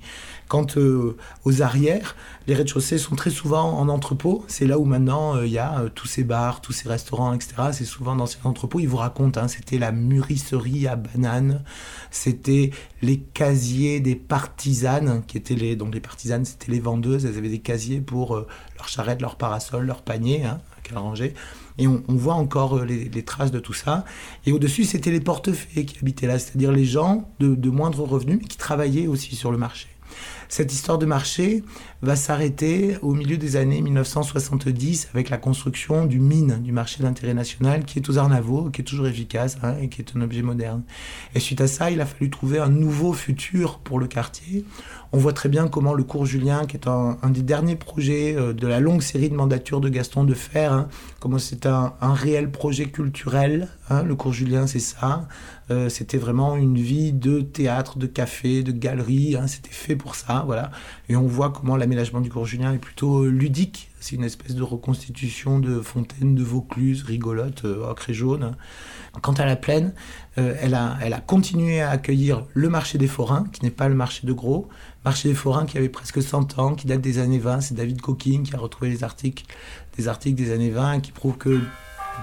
Quant euh, aux arrières, les rez-de-chaussée sont très souvent en entrepôt. C'est là où maintenant euh, il y a euh, tous ces bars, tous ces restaurants, etc. C'est souvent dans ces entrepôts. Ils vous racontent, hein, c'était la mûrisserie à bananes, c'était les des partisanes, qui étaient les donc les partisanes, c'était les vendeuses. Elles avaient des casiers pour euh, leurs charrettes, leurs parasols, leurs paniers hein, qu'elles rangeaient. Et on, voit encore euh, les, traces de tout ça. Et au-dessus, c'était les portefaix qui habitaient là, c'est-à-dire les gens de, de moindre revenu, mais qui travaillaient aussi sur le marché. Cette histoire de marché va s'arrêter au milieu des années 1970 avec la construction du mine, du marché d'intérêt national, qui est aux Arnavaux, qui est toujours efficace hein, et qui est un objet moderne. Et suite à ça, il a fallu trouver un nouveau futur pour le quartier. On voit très bien comment le cours Julien, qui est un, des derniers projets euh, de la longue série de mandatures de Gaston Defer, hein, comment c'est un, réel projet culturel. hein, le cours Julien, c'est ça. Euh, c'était vraiment une vie de théâtre, de café, de galerie. c'était fait pour ça, voilà. Et on voit comment du cours Julien est plutôt euh, ludique. C'est une espèce de reconstitution de fontaine de Vaucluse, rigolote, euh, ocre et jaune. Quant à la plaine, euh, elle, a, continué à accueillir le marché des forains, qui n'est pas le marché de gros. Marché des forains qui avait presque 100 ans, qui date des années 20. C'est David Coquin qui a retrouvé les articles, des articles des années 20 qui prouvent que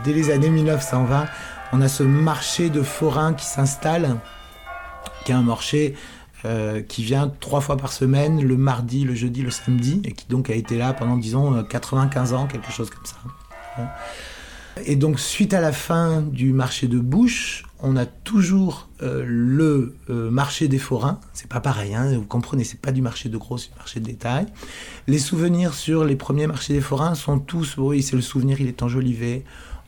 dès les années 1920, on a ce marché de forains qui s'installe, qui est un marché euh, qui vient trois fois par semaine, le mardi, le jeudi, le samedi, et qui donc a été là pendant, disons, euh, 95 ans, quelque chose comme ça. Et donc, suite à la fin du marché de bouche, on a toujours euh, le euh, marché des forains. C'est pas pareil, hein, vous comprenez, c'est pas du marché de gros, c'est du marché de détail. Les souvenirs sur les premiers marchés des forains sont tous, oui, c'est le souvenir, il est enjolivé.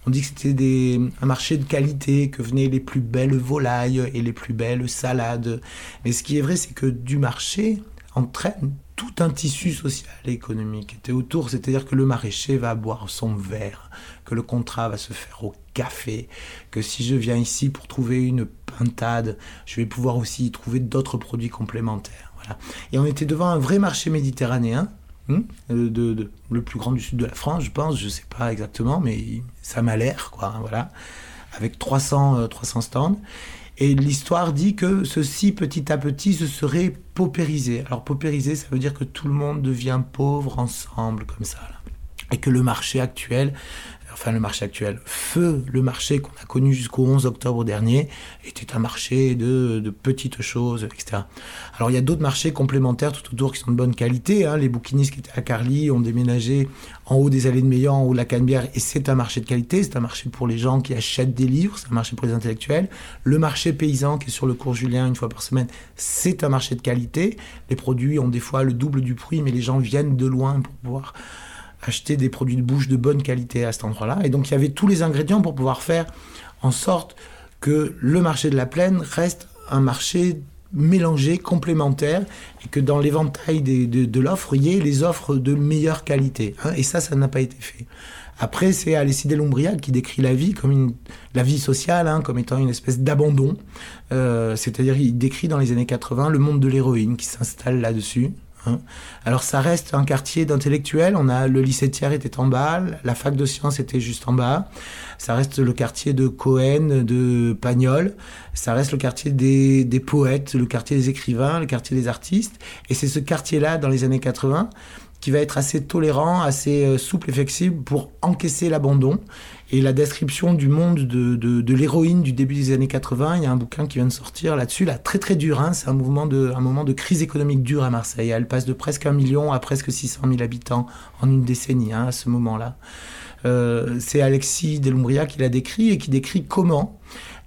On dit que c'était un marché de qualité, que venaient les plus belles volailles et les plus belles salades. Mais ce qui est vrai, c'est que du marché entraîne tout un tissu social et économique qui était autour. C'est-à-dire que le maraîcher va boire son verre, que le contrat va se faire au café, que si je viens ici pour trouver une pintade, je vais pouvoir aussi y trouver d'autres produits complémentaires. Et on était devant un vrai marché méditerranéen, hein, euh, le plus grand du sud de la France, je pense, je sais pas exactement, mais ça m'a l'air, quoi, hein, voilà, avec 300, euh, 300 stands. Et l'histoire dit que ceci, petit à petit, se serait paupérisé. Alors, paupérisé, ça veut dire que tout le monde devient pauvre ensemble, comme ça. Et que le marché actuel, enfin le marché actuel, feu, le marché qu'on a connu jusqu'au 11 octobre dernier, était un marché de, de petites choses, etc. Alors il y a d'autres marchés complémentaires tout autour qui sont de bonne qualité. hein. Les bouquinistes qui étaient à Carly ont déménagé en haut des allées de Meillan, en haut de la Canebière, et c'est un marché de qualité, c'est un marché pour les gens qui achètent des livres, c'est un marché pour les intellectuels. Le marché paysan qui est sur le cours Julien une fois par semaine, c'est un marché de qualité. Les produits ont des fois le double du prix, mais les gens viennent de loin pour pouvoir acheter des produits de bouche de bonne qualité à cet endroit-là. Et donc il y avait tous les ingrédients pour pouvoir faire en sorte que le marché de la plaine reste un marché mélangé, complémentaire, et que dans l'éventail de, l'offre, il y ait les offres de meilleure qualité. hein. et ça, ça n'a pas été fait. Après, c'est Alesside Lombriac qui décrit la vie comme une, la vie sociale, hein, comme étant une espèce d'abandon. Euh, C'est-à-dire, il décrit dans les années 80 le monde de l'héroïne qui s'installe là-dessus. Hein. Alors, ça reste un quartier d'intellectuels. On a le lycée Thiers était en bas, la fac de sciences était juste en bas. Ça reste le quartier de Cohen, de Pagnol. Ça reste le quartier des, des poètes, le quartier des écrivains, le quartier des artistes. Et c'est ce quartier-là, dans les années 80, qui va être assez tolérant, assez euh, souple et flexible pour encaisser l'abandon. Et la description du monde de, l'héroïne du début des années 80, il y a un bouquin qui vient de sortir là-dessus, là, très très dur. Hein, c'est un moment de crise économique dure à Marseille. Elle passe de presque un million à presque 600 000 habitants en une décennie, hein, à ce moment-là. Euh, c'est Alexis Delumbria qui l'a décrit et qui décrit comment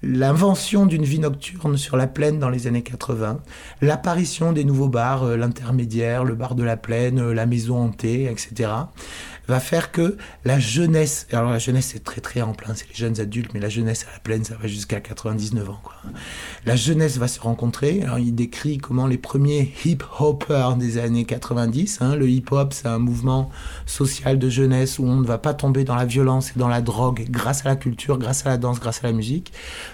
l'invention d'une vie nocturne sur la plaine dans les années 80, l'apparition des nouveaux bars, euh, l'intermédiaire, le bar de la plaine, euh, la maison hantée, etc., va faire que la jeunesse, alors la jeunesse c'est très très ample, hein, c'est les jeunes adultes, mais la jeunesse à la plaine ça va jusqu'à 99 ans. Quoi. La jeunesse va se rencontrer, alors il décrit comment les premiers hip-hoppers des années 90, hein, le hip-hop c'est un mouvement social de jeunesse où on ne va pas tomber dans la violence et dans la drogue grâce à la culture, grâce à la danse, grâce à la musique,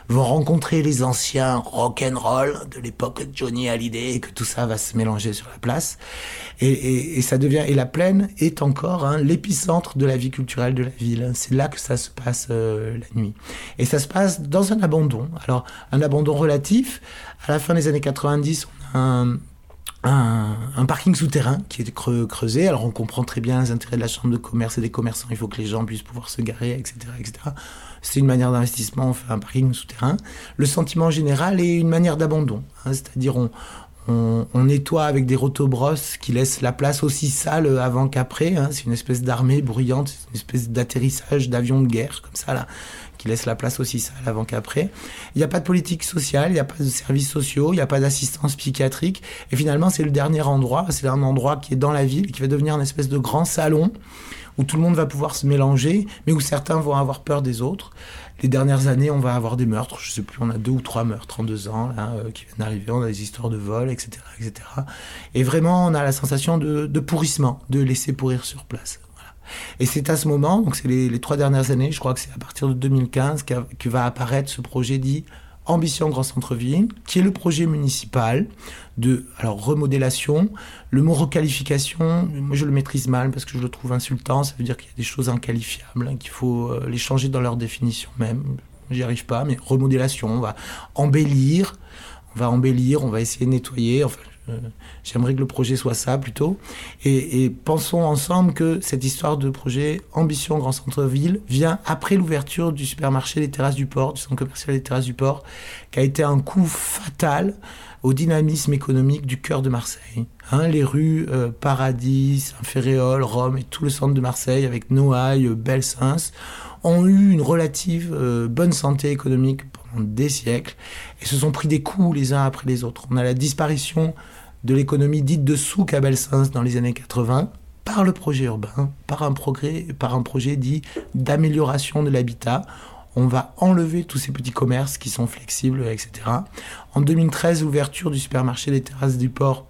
vont rencontrer les anciens rock and roll de l'époque Johnny Hallyday et que tout ça va se mélanger sur la place. Et, et- ça devient et la plaine est encore hein, l'épicentre de la vie culturelle de la ville. C'est là que ça se passe euh, la nuit. Et ça se passe dans un abandon. Alors un abandon relatif. À la fin des années 90, on a un, parking souterrain qui est creusé. Alors on comprend très bien les intérêts de la chambre de commerce et des commerçants. Il faut que les gens puissent pouvoir se garer, etc., etc. C'est une manière d'investissement. On fait un parking souterrain. Le sentiment général est une manière d'abandon. hein, C'est-à-dire on on, nettoie avec des rotobrosses qui laissent la place aussi sale avant qu'après. hein. C'est une espèce d'armée bruyante, une espèce d'atterrissage d'avion de guerre, comme ça, là, qui laisse la place aussi sale avant qu'après. Il n'y a pas de politique sociale, il n'y a pas de services sociaux, il n'y a pas d'assistance psychiatrique. Et finalement, c'est le dernier endroit, c'est un endroit qui est dans la ville, qui va devenir une espèce de grand salon où tout le monde va pouvoir se mélanger, mais où certains vont avoir peur des autres. Les dernières années, on va avoir des meurtres. Je sais plus, on a deux ou trois meurtres en deux ans là, euh, qui viennent d'arriver. On a des histoires de vol, etc., etc. Et vraiment, on a la sensation de, pourrissement, de laisser pourrir sur place. Et c'est à ce moment, donc c'est les, trois dernières années, je crois que c'est à partir de 2015 qu'a- que va apparaître ce projet dit Ambition Grand Centre-Ville, qui est le projet municipal de alors remodélation. Le mot requalification, moi je le maîtrise mal parce que je le trouve insultant. Ça veut dire qu'il y a des choses inqualifiables, hein, qu'il faut euh, les changer dans leur définition même. J'y arrive pas, mais remodélation, on va embellir, on va embellir, on va essayer de nettoyer. Enfin, j'aimerais que le projet soit ça plutôt. Et, et pensons ensemble que cette histoire de projet Ambition Grand Centre-Ville vient après l'ouverture du supermarché Les Terrasses du Port, du centre commercial Les Terrasses du Port, qui a été un coup fatal au dynamisme économique du cœur de Marseille. Hein, les rues euh, Paradis, Saint-Ferréol, Rome et tout le centre de Marseille, avec Noailles, euh, Belsains, ont eu une relative euh, bonne santé économique pendant des siècles et se sont pris des coups les uns après les autres. On a la disparition de l'économie dite de souk à Belsains dans les années 80 par le projet urbain, par un, progrès, par un projet dit d'amélioration de l'habitat. On va enlever tous ces petits commerces qui sont flexibles, etc. En 2013, l'ouverture du supermarché des terrasses du port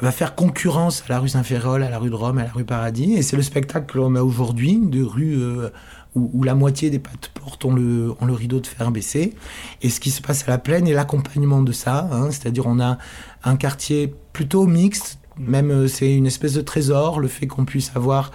va faire concurrence à la rue Saint-Ferrol, à la rue de Rome, à la rue Paradis. Et c'est le spectacle que l'on a aujourd'hui, de rue euh, où, la moitié des pattes portes ont le, ont le rideau de fer baissé. Et ce qui se passe à la plaine est l'accompagnement de ça. hein. C'est-à-dire on a un quartier plutôt mixte, même euh, c'est une espèce de trésor, le fait qu'on puisse avoir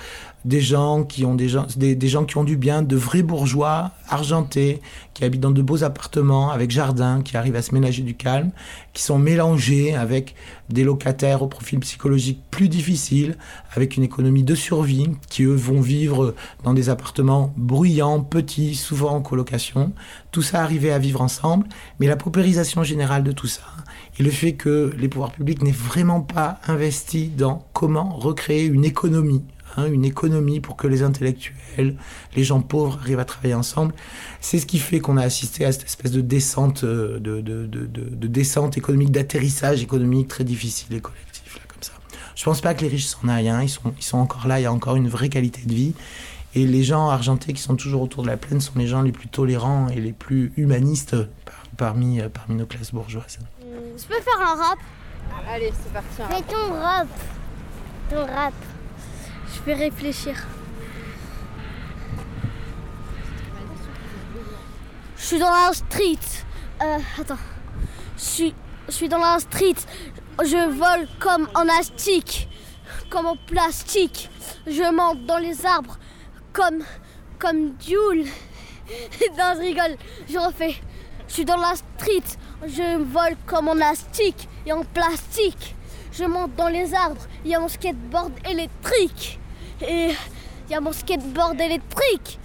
des gens qui ont des gens, des, gens qui ont du bien, de vrais bourgeois argentés, qui habitent dans de beaux appartements avec jardin, qui arrivent à se ménager du calme, qui sont mélangés avec des locataires au profil psychologique plus difficile, avec une économie de survie, qui eux vont vivre dans des appartements bruyants, petits, souvent en colocation. Tout ça arrivé à vivre ensemble, mais la paupérisation générale de tout ça et le fait que les pouvoirs publics n'aient vraiment pas investi dans comment recréer une économie, hein, une économie pour que les intellectuels, les gens pauvres arrivent à travailler ensemble, c'est ce qui fait qu'on a assisté à cette espèce de descente, euh, de, de, de, de- de descente économique, d'atterrissage économique très difficile et collectif, là, comme ça. Je pense pas que les riches s'en aillent, hein, ils, sont, ils sont encore là, il y a encore une vraie qualité de vie. Et les gens argentés qui sont toujours autour de la plaine sont les gens les plus tolérants et les plus humanistes par- parmi, euh, parmi nos classes bourgeoises. Je peux faire un rap? Allez, c'est parti. Mais ton rap Ton rap Je vais réfléchir. Je suis dans la street. Euh, attends. Je suis, dans la street. Je vole comme en astique, comme en plastique. Je monte dans les arbres comme, comme Jules. non, je rigole. Je refais. Je suis dans la street. Je vole comme en astique et en plastique. Je monte dans les arbres. Il y a mon skateboard électrique. Et il y a mon skateboard électrique.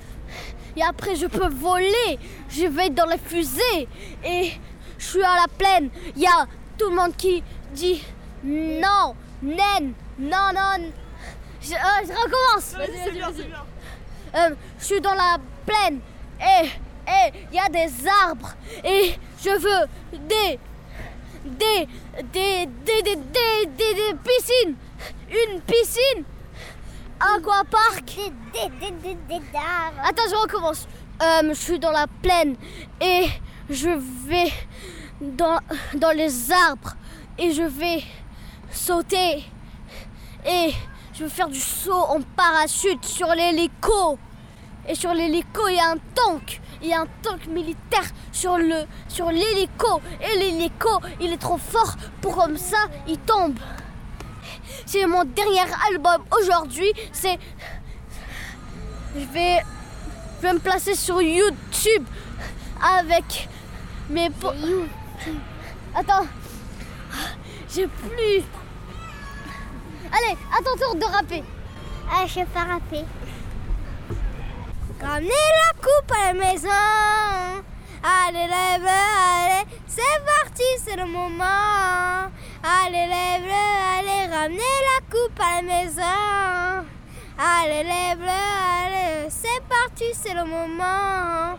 Et après, je peux voler. Je vais dans les fusées. Et je suis à la plaine. Il y a tout le monde qui dit non, naine, non, non. Je, euh, je recommence. Vas-y, c'est bien, c'est bien. Euh, je suis dans la plaine et Et il y a des arbres. Et je veux des. Des. Des. Des. Des. Des, des, des piscines. Une piscine. Aquapark. Attends, je recommence. Euh, je suis dans la plaine et je vais dans, dans les arbres et je vais sauter et je vais faire du saut en parachute sur l'hélico. Et sur l'hélico, il y a un tank. Il y a un tank militaire sur le sur l'hélico. Et l'hélico, il est trop fort pour comme ça, il tombe. C'est mon dernier album aujourd'hui. C'est. Je vais. Je vais me placer sur YouTube avec mes po- Attends. J'ai plus. Allez, à ton tour de rapper. Ah, je sais pas rapper. Ramenez la coupe à la maison. Allez, lève, allez, c'est parti, c'est le moment. Allez, lève, allez, ramenez la coupe à la maison. Allez, lève, allez, c'est parti, c'est le moment.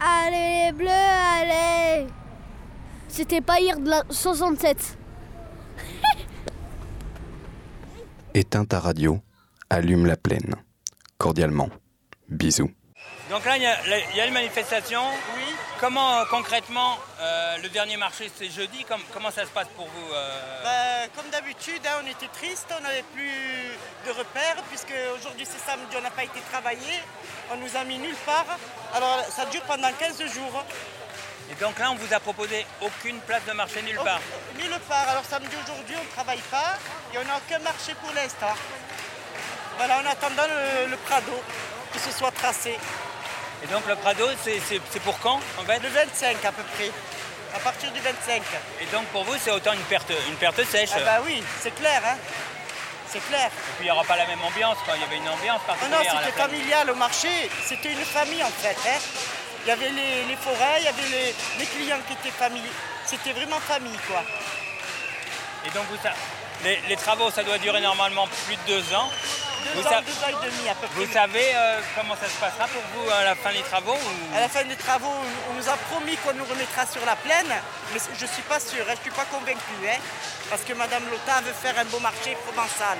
Allez, les bleus, allez. C'était pas hier de la 67. Éteins ta radio, allume la plaine. Cordialement. Bisous. Donc là, il y, a- y une manifestation. Oui. Comment euh, concrètement, euh, le dernier marché c'est jeudi, com- comment ça se passe pour vous euh? Bah, comme d'habitude, hein, on était triste, on n'avait plus de repères, puisque aujourd'hui c'est samedi, on n'a pas été travaillé, on nous a mis nulle part. Alors ça dure pendant 15 jours. Et donc là, on vous a proposé aucune place de marché nulle part? Nulle part. Alors samedi aujourd'hui, on ne travaille pas et on n'a aucun marché pour l'instant. Voilà, en attendant le, le Prado, que ce soit tracé. Et donc le Prado, c'est pour quand en fait Le 25 à peu près, à partir du 25. Et donc pour vous, c'est autant une perte, une perte sèche. Ah bah oui, c'est clair, hein. C'est clair. Et puis il n'y aura pas la même ambiance, quoi. Il y avait une ambiance Non, particulière. non, la c'était familial au marché. C'était une famille en fait. hein. Il y avait les, les forêts, il y avait les, les clients qui étaient familles. C'était vraiment famille quoi. Et donc vous, sa- les, les travaux, ça doit durer normalement plus de deux ans. Deux vous, ans, sa- deux ans et demi à peu près. vous savez euh, comment ça se passera pour vous à la fin des travaux ou- À la fin des travaux, on nous a promis qu'on nous remettra sur la plaine, mais je ne suis pas sûre, hein, je ne suis pas convaincue. hein, parce que Madame Lotin veut faire un beau marché provençal.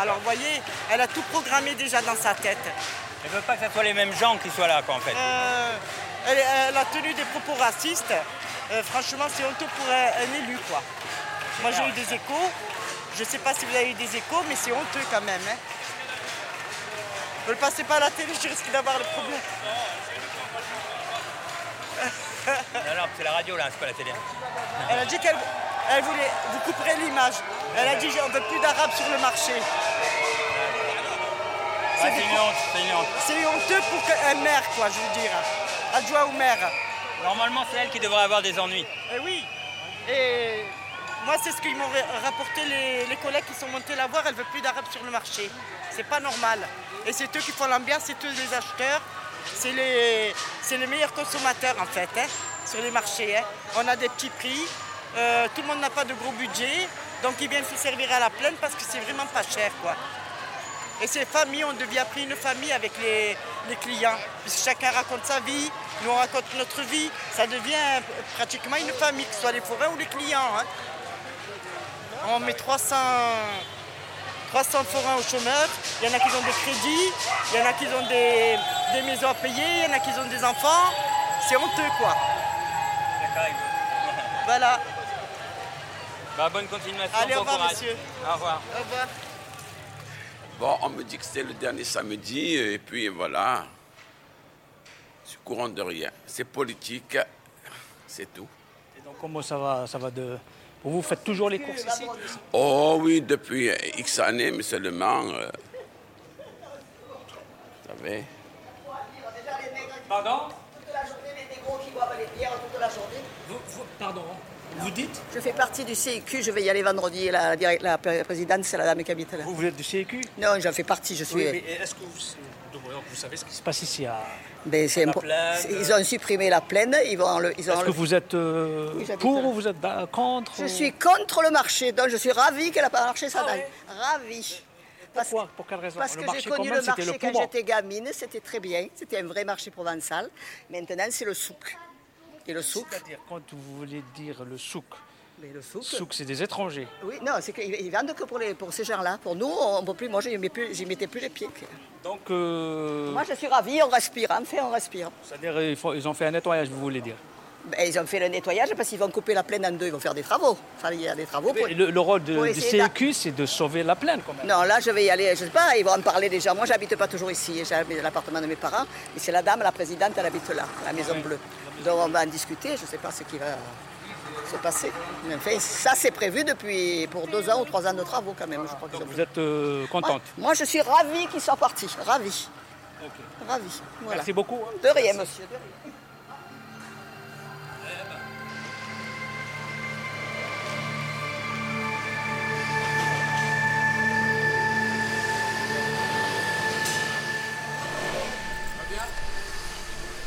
Alors vous voyez, elle a tout programmé déjà dans sa tête. Elle veut pas que ce soit les mêmes gens qui soient là, quoi, en fait. Euh, elle, elle a tenu des propos racistes. Euh, franchement, c'est honteux pour un, un élu, quoi. Moi, j'ai eu des échos. Je ne sais pas si vous avez eu des échos, mais c'est honteux quand même. Hein. Ne le passez pas à la télé, je risque d'avoir le problème. Non, non, c'est la radio là, c'est pas la télé. Elle a dit qu'elle elle voulait. Vous couperez l'image. Elle a dit on ne veut plus d'arabes sur le marché. Ouais, c'est une honte, c'est une honte. C'est honteux pour un maire, quoi, je veux dire. Adjoint au maire. Normalement, c'est elle qui devrait avoir des ennuis. Eh oui. Et moi, c'est ce qu'ils m'ont ra- rapporté les, collègues qui sont montés la voir. Elle veut plus d'arabes sur le marché. C'est pas normal. Et c'est eux qui font l'ambiance, c'est eux les acheteurs. C'est les, les meilleurs consommateurs en fait hein, sur les marchés. hein. On a des petits prix. euh, tout le monde n'a pas de gros budget. Donc ils viennent se servir à la plaine parce que c'est vraiment pas cher quoi. Et ces familles, on devient pris une famille avec les, les clients. Puisque chacun raconte sa vie, nous on raconte notre vie. Ça devient pratiquement une famille, que ce soit les forêts ou les clients. hein. On met 300, 300 forains au chômeur. Il y en a qui ont des crédits, il y en a qui ont des, des maisons à payer, il y en a qui ont des enfants. C'est honteux quoi. D'accord avec vous. Voilà. Bah, bonne continuation, Allez, au revoir, courage. monsieur. Au revoir. Au revoir. Bon, on me dit que c'était le dernier samedi, et puis voilà. Je suis courant de rien. C'est politique, c'est tout. Et donc, comment ça va, ça va de... Vous, vous faites toujours les courses ici? Oh oui, depuis X années, mais seulement. euh, vous savez. Pardon? Vous, vous- pardon, vous dites? Je fais partie du CEQ, je vais y aller vendredi. La, la direct- la présidente, c'est la dame qui habite là. Vous, vous êtes du CEQ Non, j'en fais partie, je suis. Oui, mais est-ce que vous, vous savez ce qui se passe ici à... Ben, la plaine. Ils ont supprimé la plaine, ils vont ils ont Est-ce que vous êtes euh, pour ou vous êtes d'a- contre Je ou- suis contre le marché, donc je suis ravie qu'elle n'a pas marché Ah ça d'aille. Ravie. Pourquoi? Pour quelle raison? Parce Le que j'ai connu même, le marché le quand j'étais gamine, c'était très bien, c'était un vrai marché provençal. Maintenant, c'est le souk. Et le souk C'est-à-dire, quand vous voulez dire le souk, Mais le souk, souk c'est des étrangers. Oui, non, c'est qu'ils ils vendent que pour, les, pour ces gens-là. Pour nous, on peut plus. Moi, j'y mettais plus les pieds. Donc, euh, Moi, je suis ravie, on respire. Enfin, on respire. c'est-à-dire ils, ont fait un nettoyage, vous voulez dire? Ben, ils ont fait le nettoyage parce qu'ils vont couper la plaine en deux. Ils vont faire des travaux. Enfin, il y a des travaux. Pour... Le, le rôle de- du CEQ, c'est de sauver la plaine quand même. Non, là, je vais y aller. Je sais pas, ils vont en parler déjà. Moi, j'habite pas toujours ici. J'habite l'appartement de mes parents. Et c'est la dame, la présidente, elle habite là, à la Maison Bleue. Donc, on va en discuter. Je ne sais pas ce qui va se passer. Mais enfin, ça, c'est prévu depuis pour deux ans ou trois ans de travaux quand même. Je crois Vous êtes euh, contente Moi, je suis ravie qu'ils soient partis. Ravie. Ravie. Voilà. Merci beaucoup. hein. De rien, monsieur. de rien.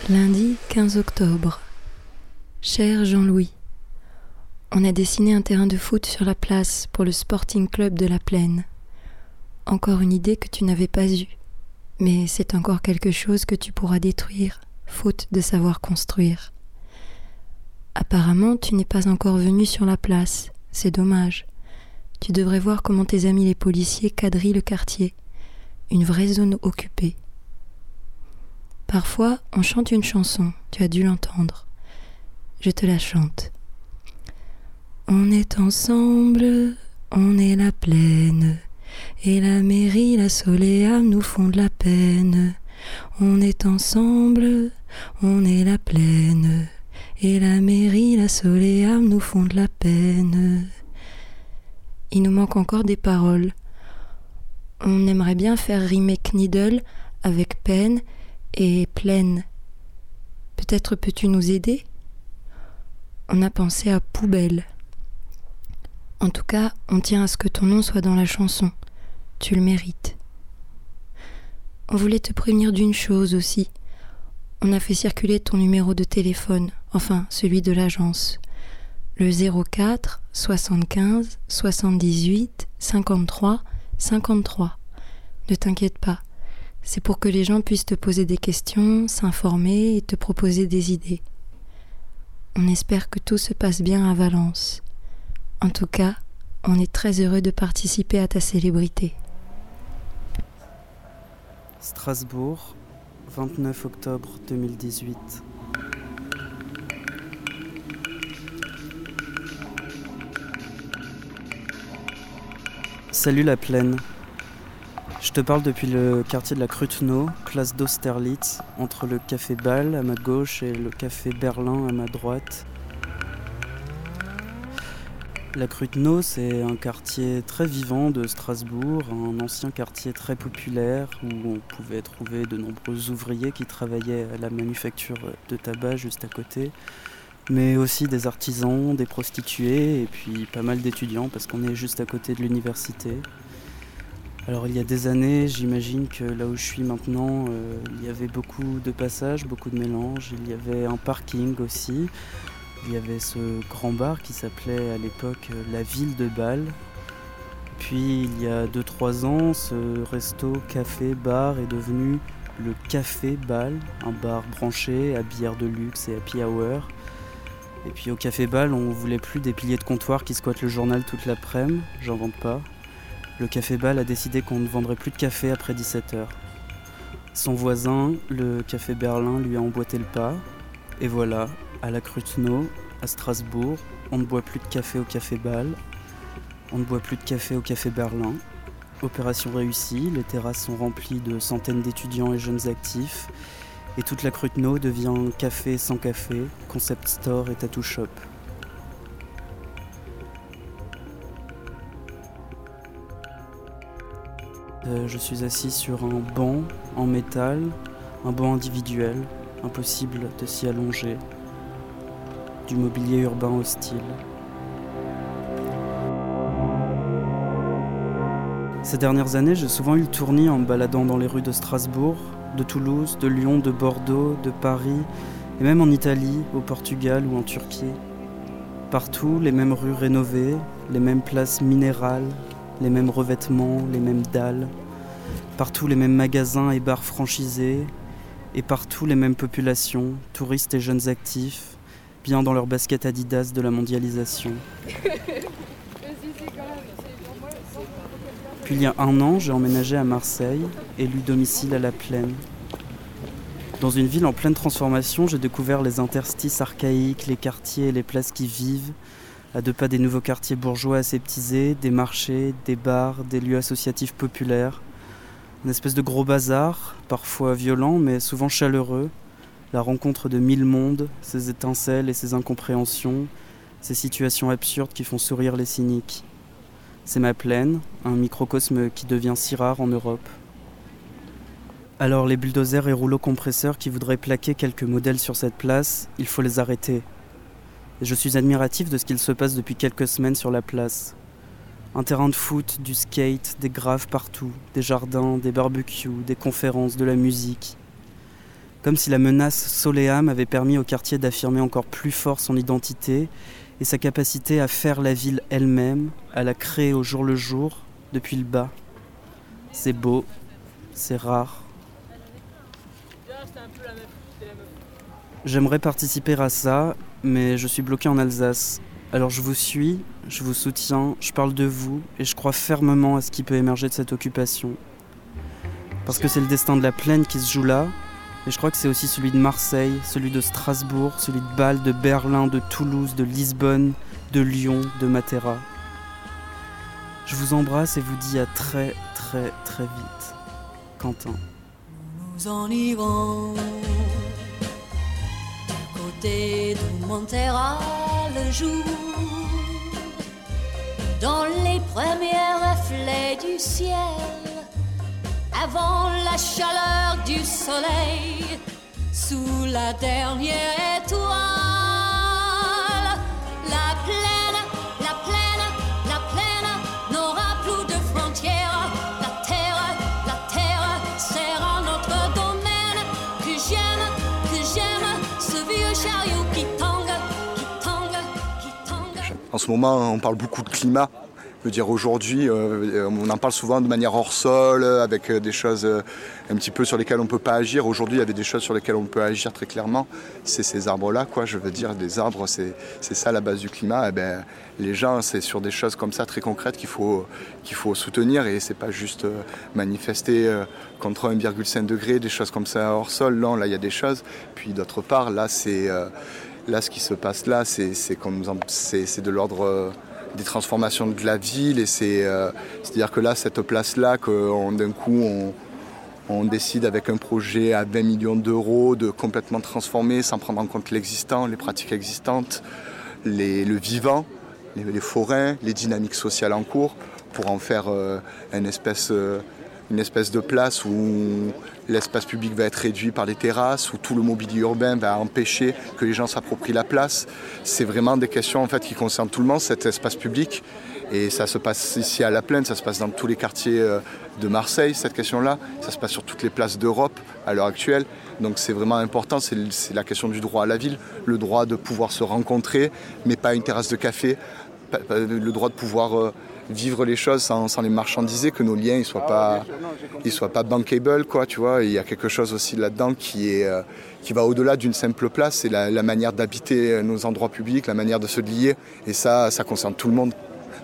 Lundi 15 octobre. Cher Jean-Louis, on a dessiné un terrain de foot sur la place pour le Sporting Club de la Plaine. Encore une idée que tu n'avais pas eue, mais c'est encore quelque chose que tu pourras détruire, faute de savoir construire. Apparemment, tu n'es pas encore venu sur la place, c'est dommage. Tu devrais voir comment tes amis les policiers quadrillent le quartier, une vraie zone occupée. Parfois, on chante une chanson, tu as dû l'entendre. Je te la chante. On est ensemble, on est la plaine, et la mairie, la soléam nous font de la peine. On est ensemble, on est la plaine, et la mairie, la soléam nous font de la peine. Il nous manque encore des paroles. On aimerait bien faire rimer Kniddle avec peine et pleine. Peut-être peux-tu nous aider? On a pensé à poubelle. En tout cas, on tient à ce que ton nom soit dans la chanson. Tu le mérites. On voulait te prévenir d'une chose aussi. On a fait circuler ton numéro de téléphone, enfin celui de l'agence. Le 04 75 78 53 53. Ne t'inquiète pas. C'est pour que les gens puissent te poser des questions, s'informer et te proposer des idées. On espère que tout se passe bien à Valence. En tout cas, on est très heureux de participer à ta célébrité. Strasbourg, 29 octobre 2018. Salut la plaine. Je te parle depuis le quartier de la Krutno, place d'Austerlitz, entre le café Bâle à ma gauche et le café Berlin à ma droite. La Krutno, c'est un quartier très vivant de Strasbourg, un ancien quartier très populaire où on pouvait trouver de nombreux ouvriers qui travaillaient à la manufacture de tabac juste à côté, mais aussi des artisans, des prostituées et puis pas mal d'étudiants parce qu'on est juste à côté de l'université. Alors il y a des années, j'imagine que là où je suis maintenant, euh, il y avait beaucoup de passages, beaucoup de mélanges, il y avait un parking aussi. Il y avait ce grand bar qui s'appelait à l'époque euh, la ville de Bâle. Puis il y a 2-3 ans, ce resto, café, bar est devenu le Café Bâle, un bar branché à bière de luxe et happy hour. Et puis au Café Bâle, on voulait plus des piliers de comptoir qui squattent le journal toute l'après-midi, j'en vante pas. Le Café Bâle a décidé qu'on ne vendrait plus de café après 17h. Son voisin, le Café Berlin, lui a emboîté le pas. Et voilà, à la Krutno, à Strasbourg, on ne boit plus de café au Café Bâle, on ne boit plus de café au Café Berlin. Opération réussie, les terrasses sont remplies de centaines d'étudiants et jeunes actifs, et toute la Krutno devient café sans café, concept store et tattoo shop. Euh, je suis assis sur un banc en métal, un banc individuel, impossible de s'y allonger, du mobilier urbain hostile. Ces dernières années, j'ai souvent eu le tournis en me baladant dans les rues de Strasbourg, de Toulouse, de Lyon, de Bordeaux, de Paris, et même en Italie, au Portugal ou en Turquie. Partout, les mêmes rues rénovées, les mêmes places minérales, les mêmes revêtements, les mêmes dalles, partout les mêmes magasins et bars franchisés, et partout les mêmes populations, touristes et jeunes actifs, bien dans leur basket Adidas de la mondialisation. Puis il y a un an, j'ai emménagé à Marseille, élu domicile à la plaine. Dans une ville en pleine transformation, j'ai découvert les interstices archaïques, les quartiers et les places qui vivent, à deux pas des nouveaux quartiers bourgeois aseptisés, des marchés, des bars, des lieux associatifs populaires. Une espèce de gros bazar, parfois violent mais souvent chaleureux, la rencontre de mille mondes, ces étincelles et ces incompréhensions, ces situations absurdes qui font sourire les cyniques. C'est ma plaine, un microcosme qui devient si rare en Europe. Alors les bulldozers et rouleaux compresseurs qui voudraient plaquer quelques modèles sur cette place, il faut les arrêter. Et je suis admiratif de ce qu'il se passe depuis quelques semaines sur la place. Un terrain de foot, du skate, des graves partout, des jardins, des barbecues, des conférences, de la musique. Comme si la menace Soleam avait permis au quartier d'affirmer encore plus fort son identité et sa capacité à faire la ville elle-même, à la créer au jour le jour, depuis le bas. C'est beau, c'est rare. J'aimerais participer à ça, mais je suis bloqué en Alsace. Alors je vous suis, je vous soutiens, je parle de vous et je crois fermement à ce qui peut émerger de cette occupation. Parce que c'est le destin de la plaine qui se joue là, et je crois que c'est aussi celui de Marseille, celui de Strasbourg, celui de Bâle, de Berlin, de Toulouse, de Lisbonne, de Lyon, de Matera. Je vous embrasse et vous dis à très très très vite. Quentin. nous en irons côté d'où montera le jour dans les premiers reflets du ciel avant la chaleur du soleil sous la dernière étoile la plaine la plaine la plaine n'aura plus de frontières. La terre la terre sera notre domaine. Que j'aime que j'aime ce vieux chariot qui tangue qui tangue qui tangue. En ce moment, on parle beaucoup de climat. Je veux dire, aujourd'hui, euh, on en parle souvent de manière hors sol, euh, avec euh, des choses euh, un petit peu sur lesquelles on ne peut pas agir. Aujourd'hui, il y avait des choses sur lesquelles on peut agir très clairement. C'est ces arbres-là, quoi. Je veux dire, des arbres, c'est ça la base du climat. Eh ben, les gens, c'est sur des choses comme ça, très concrètes, qu'il faut, qu'il faut soutenir. Et c'est pas juste euh, manifester euh, contre 1,5 degré, des choses comme ça hors sol. Non, là, il y a des choses. Puis d'autre part, là, c'est... euh, Là, ce qui se passe là, c'est de l'ordre euh, des transformations de la ville. Et c'est, euh, c'est-à-dire que là, cette place-là, qu'on- d'un coup, on, on décide avec un projet à 20 millions d'euros de complètement transformer sans prendre en compte l'existant, les pratiques existantes, les- le vivant, les, les forêts, les dynamiques sociales en cours, pour en faire euh, une, espèce, euh, une espèce de place où l'espace public va être réduit par les terrasses, où tout le mobilier urbain va empêcher que les gens s'approprient la place. C'est vraiment des questions en fait, qui concernent tout le monde, cet espace public. Et ça se passe ici à La Plaine, ça se passe dans tous les quartiers euh, de Marseille, cette question-là. Ça se passe sur toutes les places d'Europe à l'heure actuelle. Donc c'est vraiment important, c'est la question du droit à la ville, le droit de pouvoir se rencontrer, mais pas une terrasse de café, le droit de pouvoir euh, vivre les choses sans, les marchandiser, que nos liens ne soient pas, ils soient pas bankable, quoi, tu vois. Il y a quelque chose aussi là-dedans qui, euh, qui va au-delà d'une simple place, c'est la, la manière d'habiter euh, nos endroits publics, la manière de se lier, et ça, ça concerne tout le monde.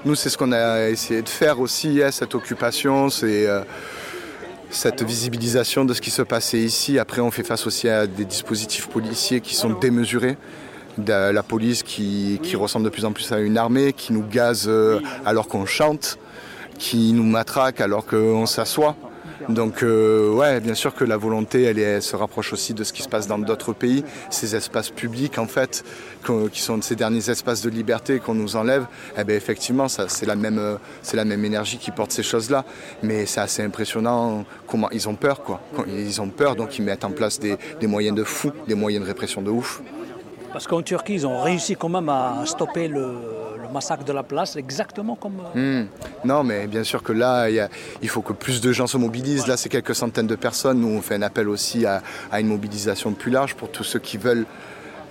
Nous, c'est ce qu'on a essayé de faire aussi, hein, cette occupation, c'est euh, cette visibilisation de ce qui se passait ici. Après, on fait face aussi à des dispositifs policiers qui sont démesurés. De la police qui, qui ressemble de plus en plus à une armée, qui nous gaze euh, alors qu'on chante, qui nous matraque alors qu'on s'assoit. Donc euh, ouais, bien sûr que la volonté, elle, est- elle se rapproche aussi de ce qui se passe dans d'autres pays. Ces espaces publics, en fait, qui sont ces derniers espaces de liberté qu'on nous enlève, eh ben, effectivement, c'est la même, euh, c'est la même énergie qui porte ces choses-là. Mais c'est assez impressionnant comment ils ont peur, quoi. Ils ont peur, donc ils mettent en place des, des moyens de fou, des moyens de répression de ouf. Parce qu'en Turquie, ils ont réussi quand même à stopper le, massacre de la place, exactement comme. euh, Hmm. Non, mais bien sûr que là, il, faut que plus de gens se mobilisent. Là, c'est quelques centaines de personnes. Nous, on fait un appel aussi à une mobilisation plus large pour tous ceux qui veulent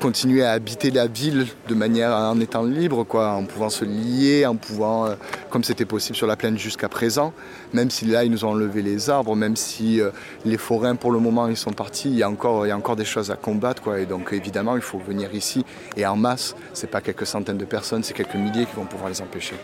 continuer à habiter la ville de manière en étant libre, en pouvant se lier, en pouvant, euh, comme c'était possible sur la plaine jusqu'à présent, même si là ils nous ont enlevé les arbres, même si euh, les forains pour le moment ils sont partis, il y a encore, il y a encore des choses à combattre, et donc évidemment il faut venir ici et en masse. C'est pas quelques centaines de personnes, c'est quelques milliers qui vont pouvoir les empêcher.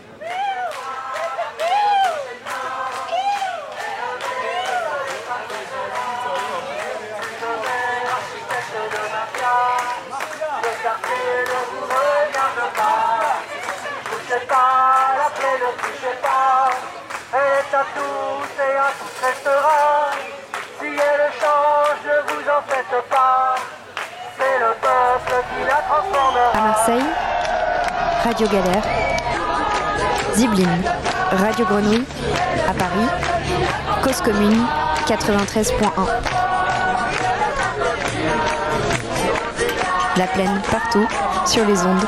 À. Si elle change, ne vous en faites pas. C'est le peuple qui la Marseille, Radio Galère. Zibline, Radio Grenouille. À Paris, Cause Commune 93.1. La plaine partout, sur les ondes